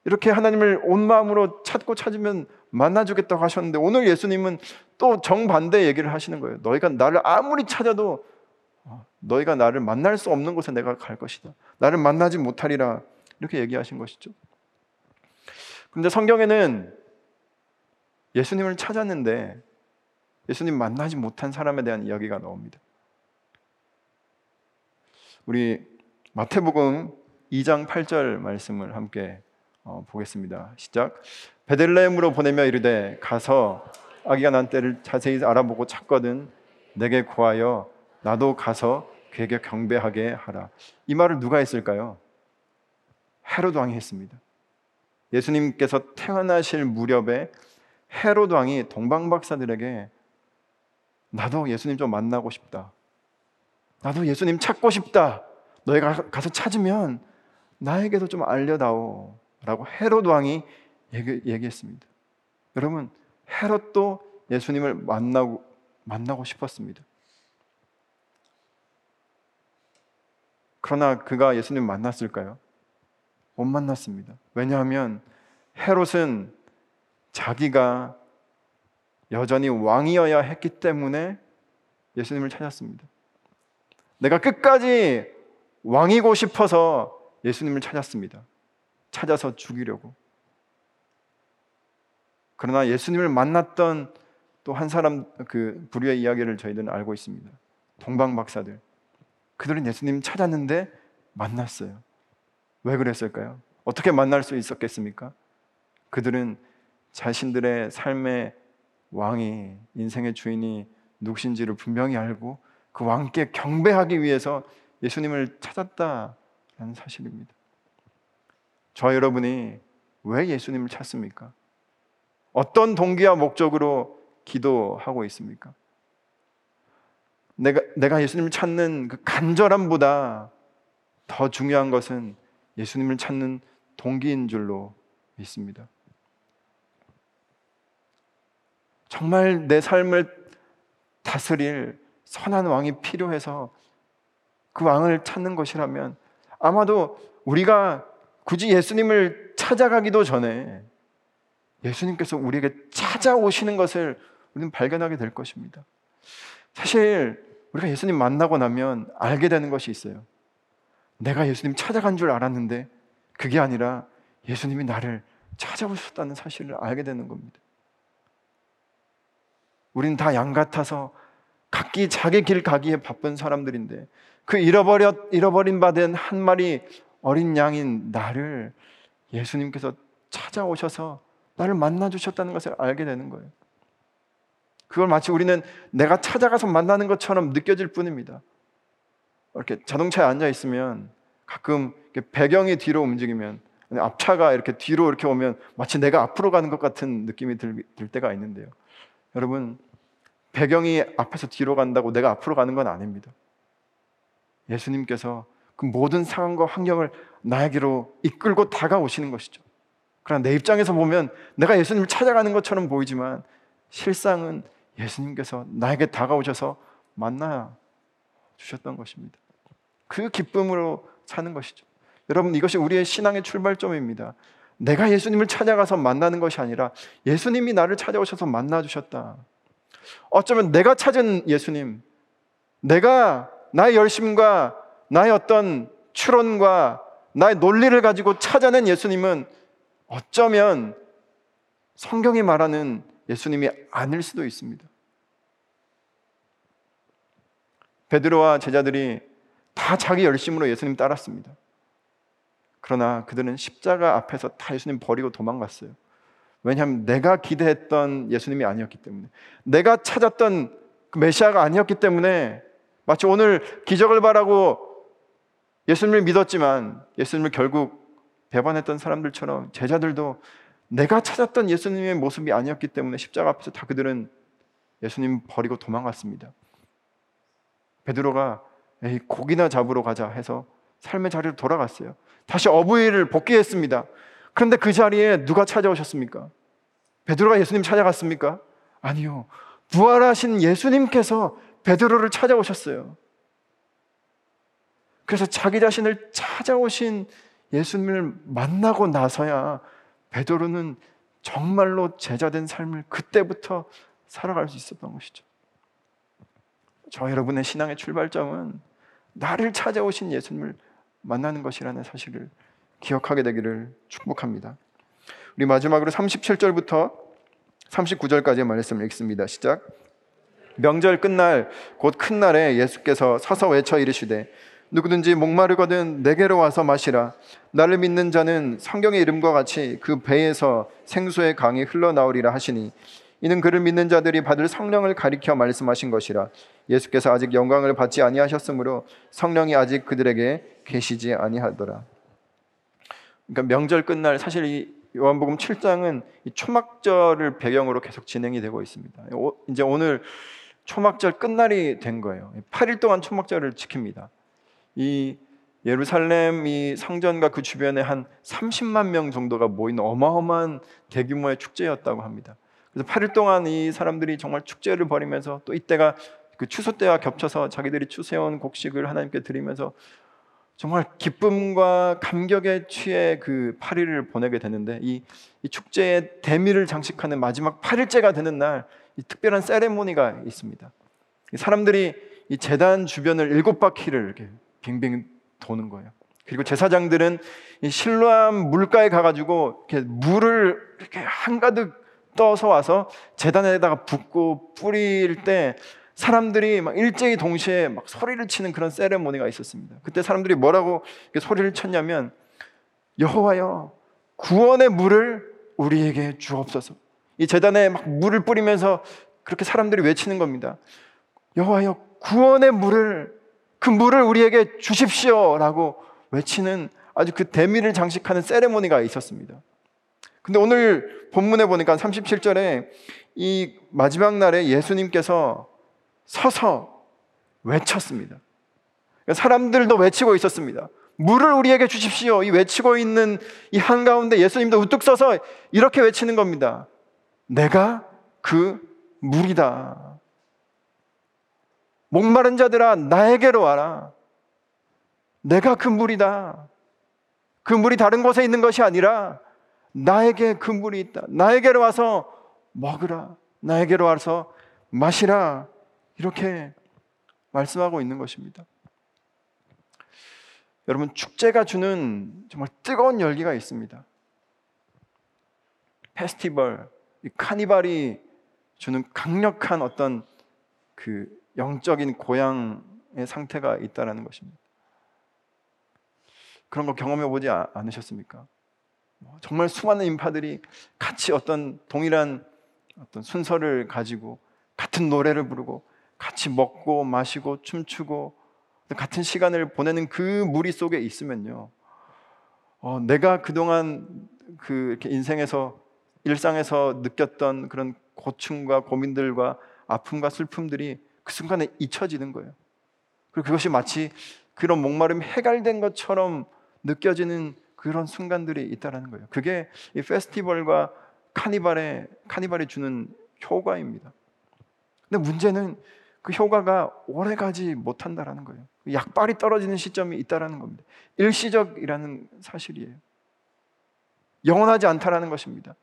이렇게 하나님을 온 마음으로 찾고 찾으면 만나주겠다고 하셨는데 오늘 예수님은 또 정반대 얘기를 하시는 거예요. 너희가 나를 아무리 찾아도 어, 너희가 나를 만날 수 없는 곳에 내가 갈 것이다. 나를 만나지 못하리라 이렇게 얘기하신 것이죠. 그런데 성경에는 예수님을 찾았는데 예수님 만나지 못한 사람에 대한 이야기가 나옵니다. 우리 마태복음 2장 8절 말씀을 함께 어, 보겠습니다. 시작. 베들레헴으로 보내며 이르되 가서 아기가 난 때를 자세히 알아보고 찾거든 내게 구하여 나도 가서 그에게 경배하게 하라. 이 말을 누가 했을까요? 헤롯 왕이 했습니다. 예수님께서 태어나실 무렵에 헤롯 왕이 동방 박사들에게 나도 예수님 좀 만나고 싶다. 나도 예수님 찾고 싶다. 너희가 가서 찾으면 나에게도 좀 알려다오. 라고 헤롯 왕이 얘기, 얘기 했습니다. 여러분, 헤롯도 예수님을 만나고, 만나고 싶었습니다. 그러나 그가 예수님 만났을까요? 못 만났습니다. 왜냐하면 헤롯은 자기가 여전히 왕이어야 했기 때문에 예수님을 찾았습니다. 내가 끝까지 왕이고 싶어서 예수님을 찾았습니다. 찾아서 죽이려고. 그러나 예수님을 만났던 또 한 사람 그 부류의 이야기를 저희들은 알고 있습니다. 동방 박사들. 그들은 예수님 찾았는데 만났어요. 왜 그랬을까요? 어떻게 만날 수 있었겠습니까? 그들은 자신들의 삶의 왕이 인생의 주인이 누구신지를 분명히 알고 그 왕께 경배하기 위해서 예수님을 찾았다라는 사실입니다. 저 여러분이 왜 예수님을 찾습니까? 어떤 동기와 목적으로 기도하고 있습니까? 내가, 내가 예수님을 찾는 그 간절함보다 더 중요한 것은 예수님을 찾는 동기인 줄로 믿습니다. 정말 내 삶을 다스릴 선한 왕이 필요해서 그 왕을 찾는 것이라면 아마도 우리가 굳이 예수님을 찾아가기도 전에 예수님께서 우리에게 찾아오시는 것을 우리는 발견하게 될 것입니다. 사실 우리가 예수님 만나고 나면 알게 되는 것이 있어요. 내가 예수님 찾아간 줄 알았는데 그게 아니라 예수님이 나를 찾아오셨다는 사실을 알게 되는 겁니다. 우리는 다 양 같아서 각기 자기 길 가기에 바쁜 사람들인데 그 잃어버렸 잃어버린 바된 한 마리 어린 양인 나를 예수님께서 찾아오셔서 나를 만나 주셨다는 것을 알게 되는 거예요. 그걸 마치 우리는 내가 찾아가서 만나는 것처럼 느껴질 뿐입니다. 이렇게 자동차에 앉아 있으면 가끔 배경이 뒤로 움직이면 앞차가 이렇게 뒤로 이렇게 오면 마치 내가 앞으로 가는 것 같은 느낌이 들, 들 때가 있는데요. 여러분 배경이 앞에서 뒤로 간다고 내가 앞으로 가는 건 아닙니다. 예수님께서 그 모든 상황과 환경을 나에게로 이끌고 다가오시는 것이죠. 그러나 내 입장에서 보면 내가 예수님을 찾아가는 것처럼 보이지만 실상은 예수님께서 나에게 다가오셔서 만나 주셨던 것입니다. 그 기쁨으로 사는 것이죠. 여러분 이것이 우리의 신앙의 출발점입니다. 내가 예수님을 찾아가서 만나는 것이 아니라 예수님이 나를 찾아오셔서 만나 주셨다. 어쩌면 내가 찾은 예수님, 내가 나의 열심과 나의 어떤 추론과 나의 논리를 가지고 찾아낸 예수님은 어쩌면 성경이 말하는 예수님이 아닐 수도 있습니다. 베드로와 제자들이 다 자기 열심으로 예수님 따랐습니다. 그러나 그들은 십자가 앞에서 다 예수님 버리고 도망갔어요. 왜냐하면 내가 기대했던 예수님이 아니었기 때문에 내가 찾았던 그 메시아가 아니었기 때문에 마치 오늘 기적을 바라고 예수님을 믿었지만 예수님을 결국 배반했던 사람들처럼 제자들도 내가 찾았던 예수님의 모습이 아니었기 때문에 십자가 앞에서 다 그들은 예수님 버리고 도망갔습니다. 베드로가 에이, 고기나 잡으러 가자 해서 삶의 자리로 돌아갔어요. 다시 어부일을 복귀했습니다. 그런데 그 자리에 누가 찾아오셨습니까? 베드로가 예수님 찾아갔습니까? 아니요. 부활하신 예수님께서 베드로를 찾아오셨어요. 그래서 자기 자신을 찾아오신 예수님을 만나고 나서야 베드로는 정말로 제자된 삶을 그때부터 살아갈 수 있었던 것이죠. 저 여러분의 신앙의 출발점은 나를 찾아오신 예수님을 만나는 것이라는 사실을 기억하게 되기를 축복합니다. 우리 마지막으로 37절부터 39절까지의 말씀을 읽습니다. 시작. 명절 끝날 곧 큰 날에 예수께서 서서 외쳐 이르시되 누구든지 목마르거든 내게로 와서 마시라 나를 믿는 자는 성경의 이름과 같이 그 배에서 생수의 강이 흘러나오리라 하시니 이는 그를 믿는 자들이 받을 성령을 가리켜 말씀하신 것이라 예수께서 아직 영광을 받지 아니하셨으므로 성령이 아직 그들에게 계시지 아니하더라. 그러니까 명절 끝날 사실 이 요한복음 7장은 이 초막절을 배경으로 계속 진행이 되고 있습니다. 이제 오늘 초막절 끝날이 된 거예요. 8일 동안 초막절을 지킵니다. 이 예루살렘 이 성전과 그 주변에 한 30만 명 정도가 모인 어마어마한 대규모의 축제였다고 합니다. 그래서 8일 동안 이 사람들이 정말 축제를 벌이면서 또 이때가 그 추수 때와 겹쳐서 자기들이 추수해온 곡식을 하나님께 드리면서 정말 기쁨과 감격에 취해 그 8일을 보내게 되는데 이, 이 축제의 대미를 장식하는 마지막 8일째가 되는 날 이 특별한 세레모니가 있습니다. 사람들이 이 제단 주변을 일곱 바퀴를 이렇게 빙빙 도는 거예요. 그리고 제사장들은 이 실로암 물가에 가가지고 이렇게 물을 이렇게 한가득 떠서 와서 제단에다가 붓고 뿌릴 때 사람들이 막 일제히 동시에 막 소리를 치는 그런 세레모니가 있었습니다. 그때 사람들이 뭐라고 소리를 쳤냐면 여호와여 구원의 물을 우리에게 주옵소서. 이 제단에 막 물을 뿌리면서 그렇게 사람들이 외치는 겁니다. 여호와여 구원의 물을 그 물을 우리에게 주십시오라고 외치는 아주 그 대미를 장식하는 세레모니가 있었습니다. 근데 오늘 본문에 보니까 37절에 이 마지막 날에 예수님께서 서서 외쳤습니다. 사람들도 외치고 있었습니다. 물을 우리에게 주십시오. 이 외치고 있는 이 한가운데 예수님도 우뚝 서서 이렇게 외치는 겁니다. 내가 그 물이다. 목마른 자들아, 나에게로 와라. 내가 그 물이다. 그 물이 다른 곳에 있는 것이 아니라 나에게 그 물이 있다. 나에게로 와서 먹으라. 나에게로 와서 마시라. 이렇게 말씀하고 있는 것입니다. 여러분 축제가 주는 정말 뜨거운 열기가 있습니다. 페스티벌, 카니발이 주는 강력한 어떤 그 영적인 고향의 상태가 있다라는 것입니다. 그런 거 경험해 보지 않으셨습니까? 뭐 정말 수많은 인파들이 같이 어떤 동일한 어떤 순서를 가지고 같은 노래를 부르고 같이 먹고 마시고 춤추고 같은 시간을 보내는 그 무리 속에 있으면요. 어, 내가 그동안 그 이렇게 인생에서 일상에서 느꼈던 그런 고충과 고민들과 아픔과 슬픔들이 그 순간에 잊혀지는 거예요. 그리고 그것이 마치 그런 목마름이 해갈된 것처럼 느껴지는 그런 순간들이 있다라는 거예요. 그게 이 페스티벌과 카니발의 카니발이 주는 효과입니다. 근데 문제는 그 효과가 오래 가지 못한다라는 거예요. 약발이 떨어지는 시점이 있다라는 겁니다. 일시적이라는 사실이에요. 영원하지 않다라는 것입니다.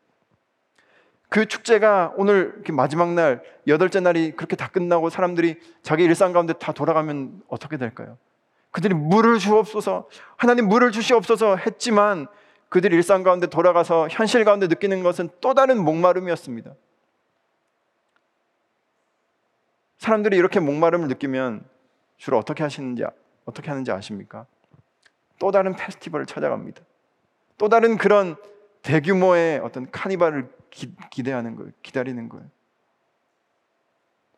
그 축제가 오늘 마지막 날 여덟째 날이 그렇게 다 끝나고 사람들이 자기 일상 가운데 다 돌아가면 어떻게 될까요? 그들이 물을 주옵소서 하나님 물을 주시옵소서 했지만 그들이 일상 가운데 돌아가서 현실 가운데 느끼는 것은 또 다른 목마름이었습니다. 사람들이 이렇게 목마름을 느끼면 주로 어떻게 하시는지 어떻게 하는지 아십니까? 또 다른 페스티벌을 찾아갑니다. 또 다른 그런 대규모의 어떤 카니발을 기, 기대하는 거예요. 기다리는 거예요.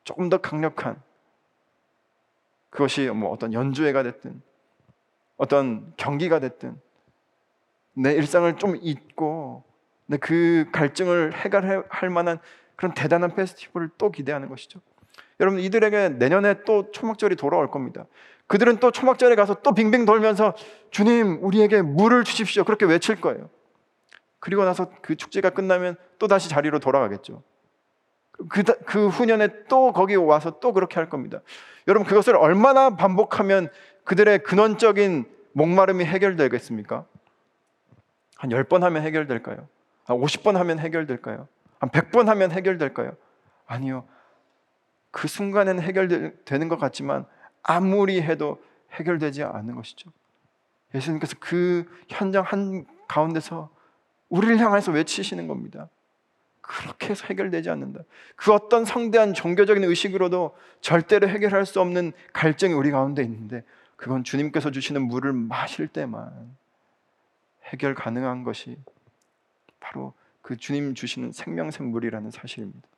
조금 더 강력한 그것이 뭐 어떤 연주회가 됐든 어떤 경기가 됐든 내 일상을 좀 잊고 그 갈증을 해결할 만한 그런 대단한 페스티벌을 또 기대하는 것이죠. 여러분 이들에게 내년에 또 초막절이 돌아올 겁니다. 그들은 또 초막절에 가서 또 빙빙 돌면서 주님 우리에게 물을 주십시오 그렇게 외칠 거예요. 그리고 나서 그 축제가 끝나면 또 다시 자리로 돌아가겠죠. 그, 그 후년에 또 거기 와서 또 그렇게 할 겁니다. 여러분 그것을 얼마나 반복하면 그들의 근원적인 목마름이 해결되겠습니까? 한 10번 하면 해결될까요? 한 50번 하면 해결될까요? 한 100번 하면 해결될까요? 아니요. 그 순간에는 해결되는 것 같지만 아무리 해도 해결되지 않는 것이죠. 예수님께서 그 현장 한 가운데서 우리를 향해서 외치시는 겁니다. 그렇게 해서 해결되지 않는다. 그 어떤 성대한 종교적인 의식으로도 절대로 해결할 수 없는 갈증이 우리 가운데 있는데 그건 주님께서 주시는 물을 마실 때만 해결 가능한 것이 바로 그 주님 주시는 생명샘 물이라는 사실입니다.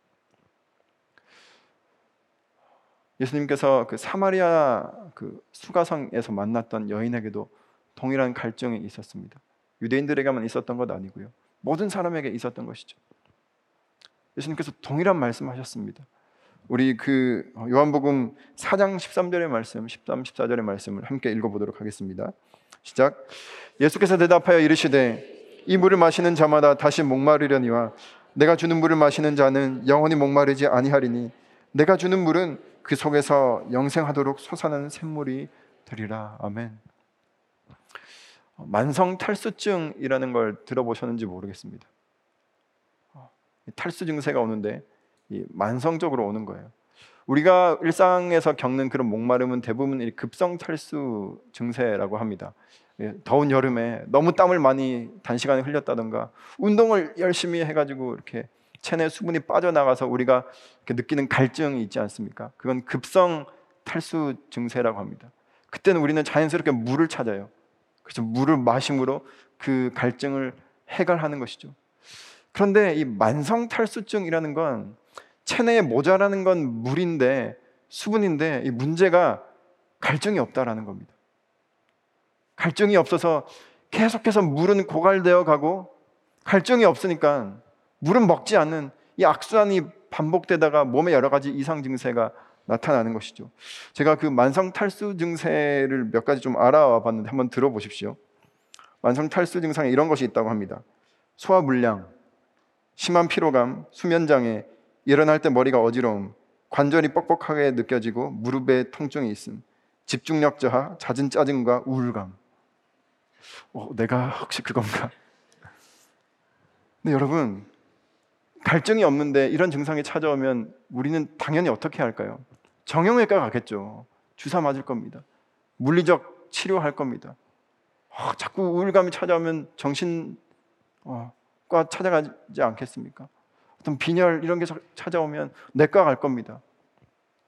예수님께서 그 사마리아 그 수가성에서 만났던 여인에게도 동일한 갈증이 있었습니다. 유대인들에게만 있었던 것 아니고요. 모든 사람에게 있었던 것이죠. 예수님께서 동일한 말씀하셨습니다. 우리 그 요한복음 4장 13절의 말씀, 13, 14절의 말씀을 함께 읽어보도록 하겠습니다. 시작. 예수께서 대답하여 이르시되 이 물을 마시는 자마다 다시 목마르려니와 내가 주는 물을 마시는 자는 영원히 목마르지 아니하리니 내가 주는 물은 그 속에서 영생하도록 솟아나는 샘물이 되리라. 아멘. 만성 탈수증이라는 걸 들어보셨는지 모르겠습니다. 어, 탈수 증세가 오는데 만성적으로 오는 거예요. 우리가 일상에서 겪는 그런 목마름은 대부분 급성 탈수 증세라고 합니다. 예, 더운 여름에 너무 땀을 많이 단시간에 흘렸다던가 운동을 열심히 해가지고 이렇게 체내 수분이 빠져나가서 우리가 느끼는 갈증이 있지 않습니까? 그건 급성 탈수 증세라고 합니다. 그때는 우리는 자연스럽게 물을 찾아요. 그래서 물을 마심으로 그 갈증을 해결하는 것이죠. 그런데 이 만성 탈수증이라는 건 체내에 모자라는 건 물인데 수분인데 이 문제가 갈증이 없다라는 겁니다. 갈증이 없어서 계속해서 물은 고갈되어 가고 갈증이 없으니까 물은 먹지 않는 이 악순환이 반복되다가 몸에 여러 가지 이상 증세가 나타나는 것이죠. 제가 그 만성 탈수 증세를 몇 가지 좀 알아와 봤는데 한번 들어보십시오. 만성 탈수 증상에 이런 것이 있다고 합니다. 소화 불량, 심한 피로감, 수면 장애, 일어날 때 머리가 어지러움, 관절이 뻑뻑하게 느껴지고 무릎에 통증이 있음, 집중력 저하, 잦은 짜증과 우울감. 어, 내가 혹시 그건가? 근데 여러분 갈증이 없는데 이런 증상이 찾아오면 우리는 당연히 어떻게 할까요? 정형외과 가겠죠. 주사 맞을 겁니다. 물리적 치료할 겁니다. 어, 자꾸 우울감이 찾아오면 정신과 어, 찾아가지 않겠습니까? 어떤 빈혈 이런 게 찾아오면 내과 갈 겁니다.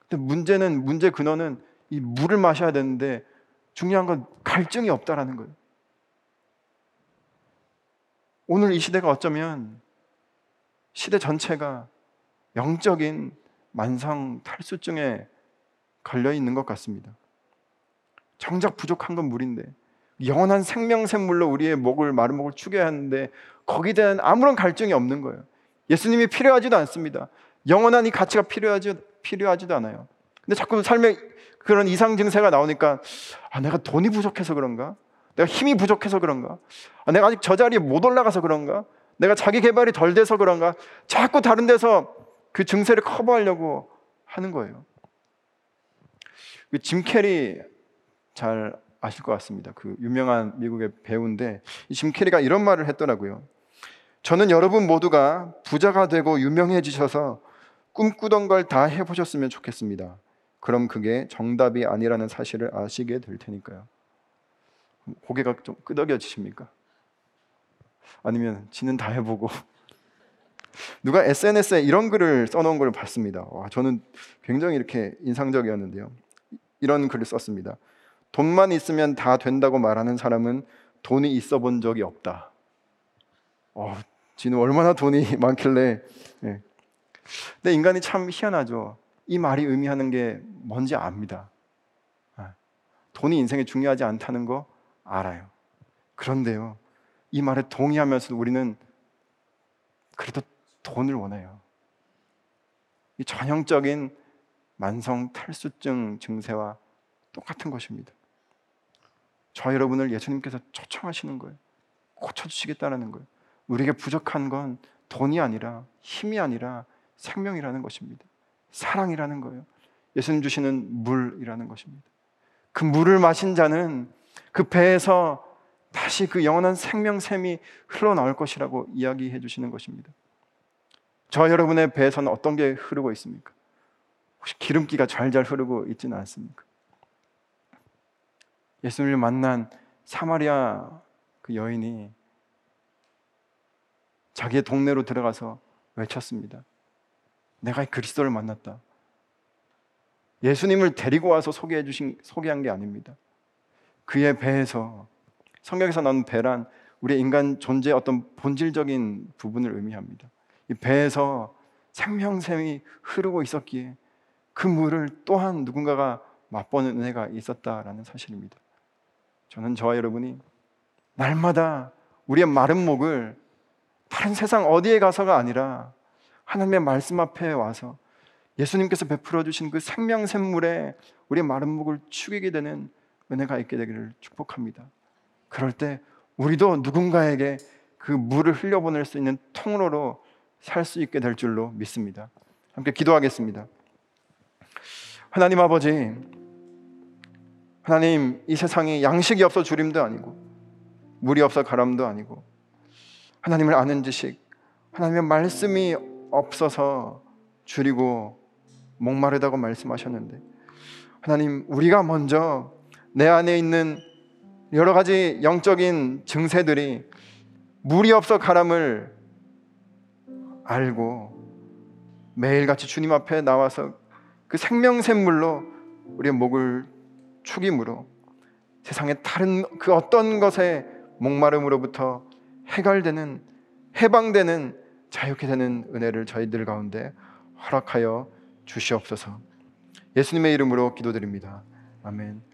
근데 문제는 문제 근원은 이 물을 마셔야 되는데 중요한 건 갈증이 없다라는 거예요. 오늘 이 시대가 어쩌면 시대 전체가 영적인 만성 탈수증에 걸려 있는 것 같습니다. 정작 부족한 건 물인데 영원한 생명샘물로 우리의 목을 마른 목을 축여야 하는데 거기에 대한 아무런 갈증이 없는 거예요. 예수님이 필요하지도 않습니다. 영원한 이 가치가 필요하지 필요하지도 않아요. 근데 자꾸 삶에 그런 이상 증세가 나오니까 아, 내가 돈이 부족해서 그런가? 내가 힘이 부족해서 그런가? 아, 내가 아직 저 자리에 못 올라가서 그런가? 내가 자기 개발이 덜 돼서 그런가? 자꾸 다른 데서 그 증세를 커버하려고 하는 거예요. 그 짐 캐리 잘 아실 것 같습니다. 그 유명한 미국의 배우인데 짐 캐리가 이런 말을 했더라고요. 저는 여러분 모두가 부자가 되고 유명해지셔서 꿈꾸던 걸 다 해보셨으면 좋겠습니다. 그럼 그게 정답이 아니라는 사실을 아시게 될 테니까요. 고개가 좀 끄덕여지십니까? 아니면 지는 다 해보고 누가 SNS에 이런 글을 써놓은 걸 봤습니다. 와, 저는 굉장히 이렇게 인상적이었는데요. 이런 글을 썼습니다. 돈만 있으면 다 된다고 말하는 사람은 돈이 있어 본 적이 없다. 어, 지는 얼마나 돈이 많길래. 예. 근데 인간이 참 희한하죠. 이 말이 의미하는 게 뭔지 압니다. 아, 돈이 인생에 중요하지 않다는 거 알아요. 그런데요, 이 말에 동의하면서도 우리는 그래도 돈을 원해요. 이 전형적인 만성 탈수증 증세와 똑같은 것입니다. 저 여러분을 예수님께서 초청하시는 거예요. 고쳐주시겠다는 거예요. 우리에게 부족한 건 돈이 아니라 힘이 아니라 생명이라는 것입니다. 사랑이라는 거예요. 예수님 주시는 물이라는 것입니다. 그 물을 마신 자는 그 배에서 다시 그 영원한 생명샘이 흘러나올 것이라고 이야기해 주시는 것입니다. 저 여러분의 배에서는 어떤 게 흐르고 있습니까? 혹시 기름기가 잘잘 흐르고 있지는 않습니까? 예수님을 만난 사마리아 그 여인이 자기의 동네로 들어가서 외쳤습니다. 내가 그리스도를 만났다. 예수님을 데리고 와서 소개해 주신 소개한 게 아닙니다. 그의 배에서 성경에서 나온 배란 우리 인간 존재의 어떤 본질적인 부분을 의미합니다. 이 배에서 생명샘이 흐르고 있었기에 그 물을 또한 누군가가 맛보는 은혜가 있었다라는 사실입니다. 저는 저와 여러분이 날마다 우리의 마른 목을 다른 세상 어디에 가서가 아니라 하나님의 말씀 앞에 와서 예수님께서 베풀어 주신 그 생명샘물에 우리의 마른 목을 축이게 되는 은혜가 있게 되기를 축복합니다. 그럴 때 우리도 누군가에게 그 물을 흘려보낼 수 있는 통로로 살 수 있게 될 줄로 믿습니다. 함께 기도하겠습니다. 하나님 아버지, 하나님 이 세상에 양식이 없어 주림도 아니고 물이 없어 가람도 아니고 하나님을 아는 지식, 하나님의 말씀이 없어서 줄이고 목마르다고 말씀하셨는데 하나님 우리가 먼저 내 안에 있는 여러 가지 영적인 증세들이 물이 없어 가람을 알고 매일같이 주님 앞에 나와서 그 생명샘물로 우리의 목을 축임으로 세상의 다른 그 어떤 것에 목마름으로부터 해결되는 해방되는 자유케 되는 은혜를 저희들 가운데 허락하여 주시옵소서. 예수님의 이름으로 기도드립니다. 아멘.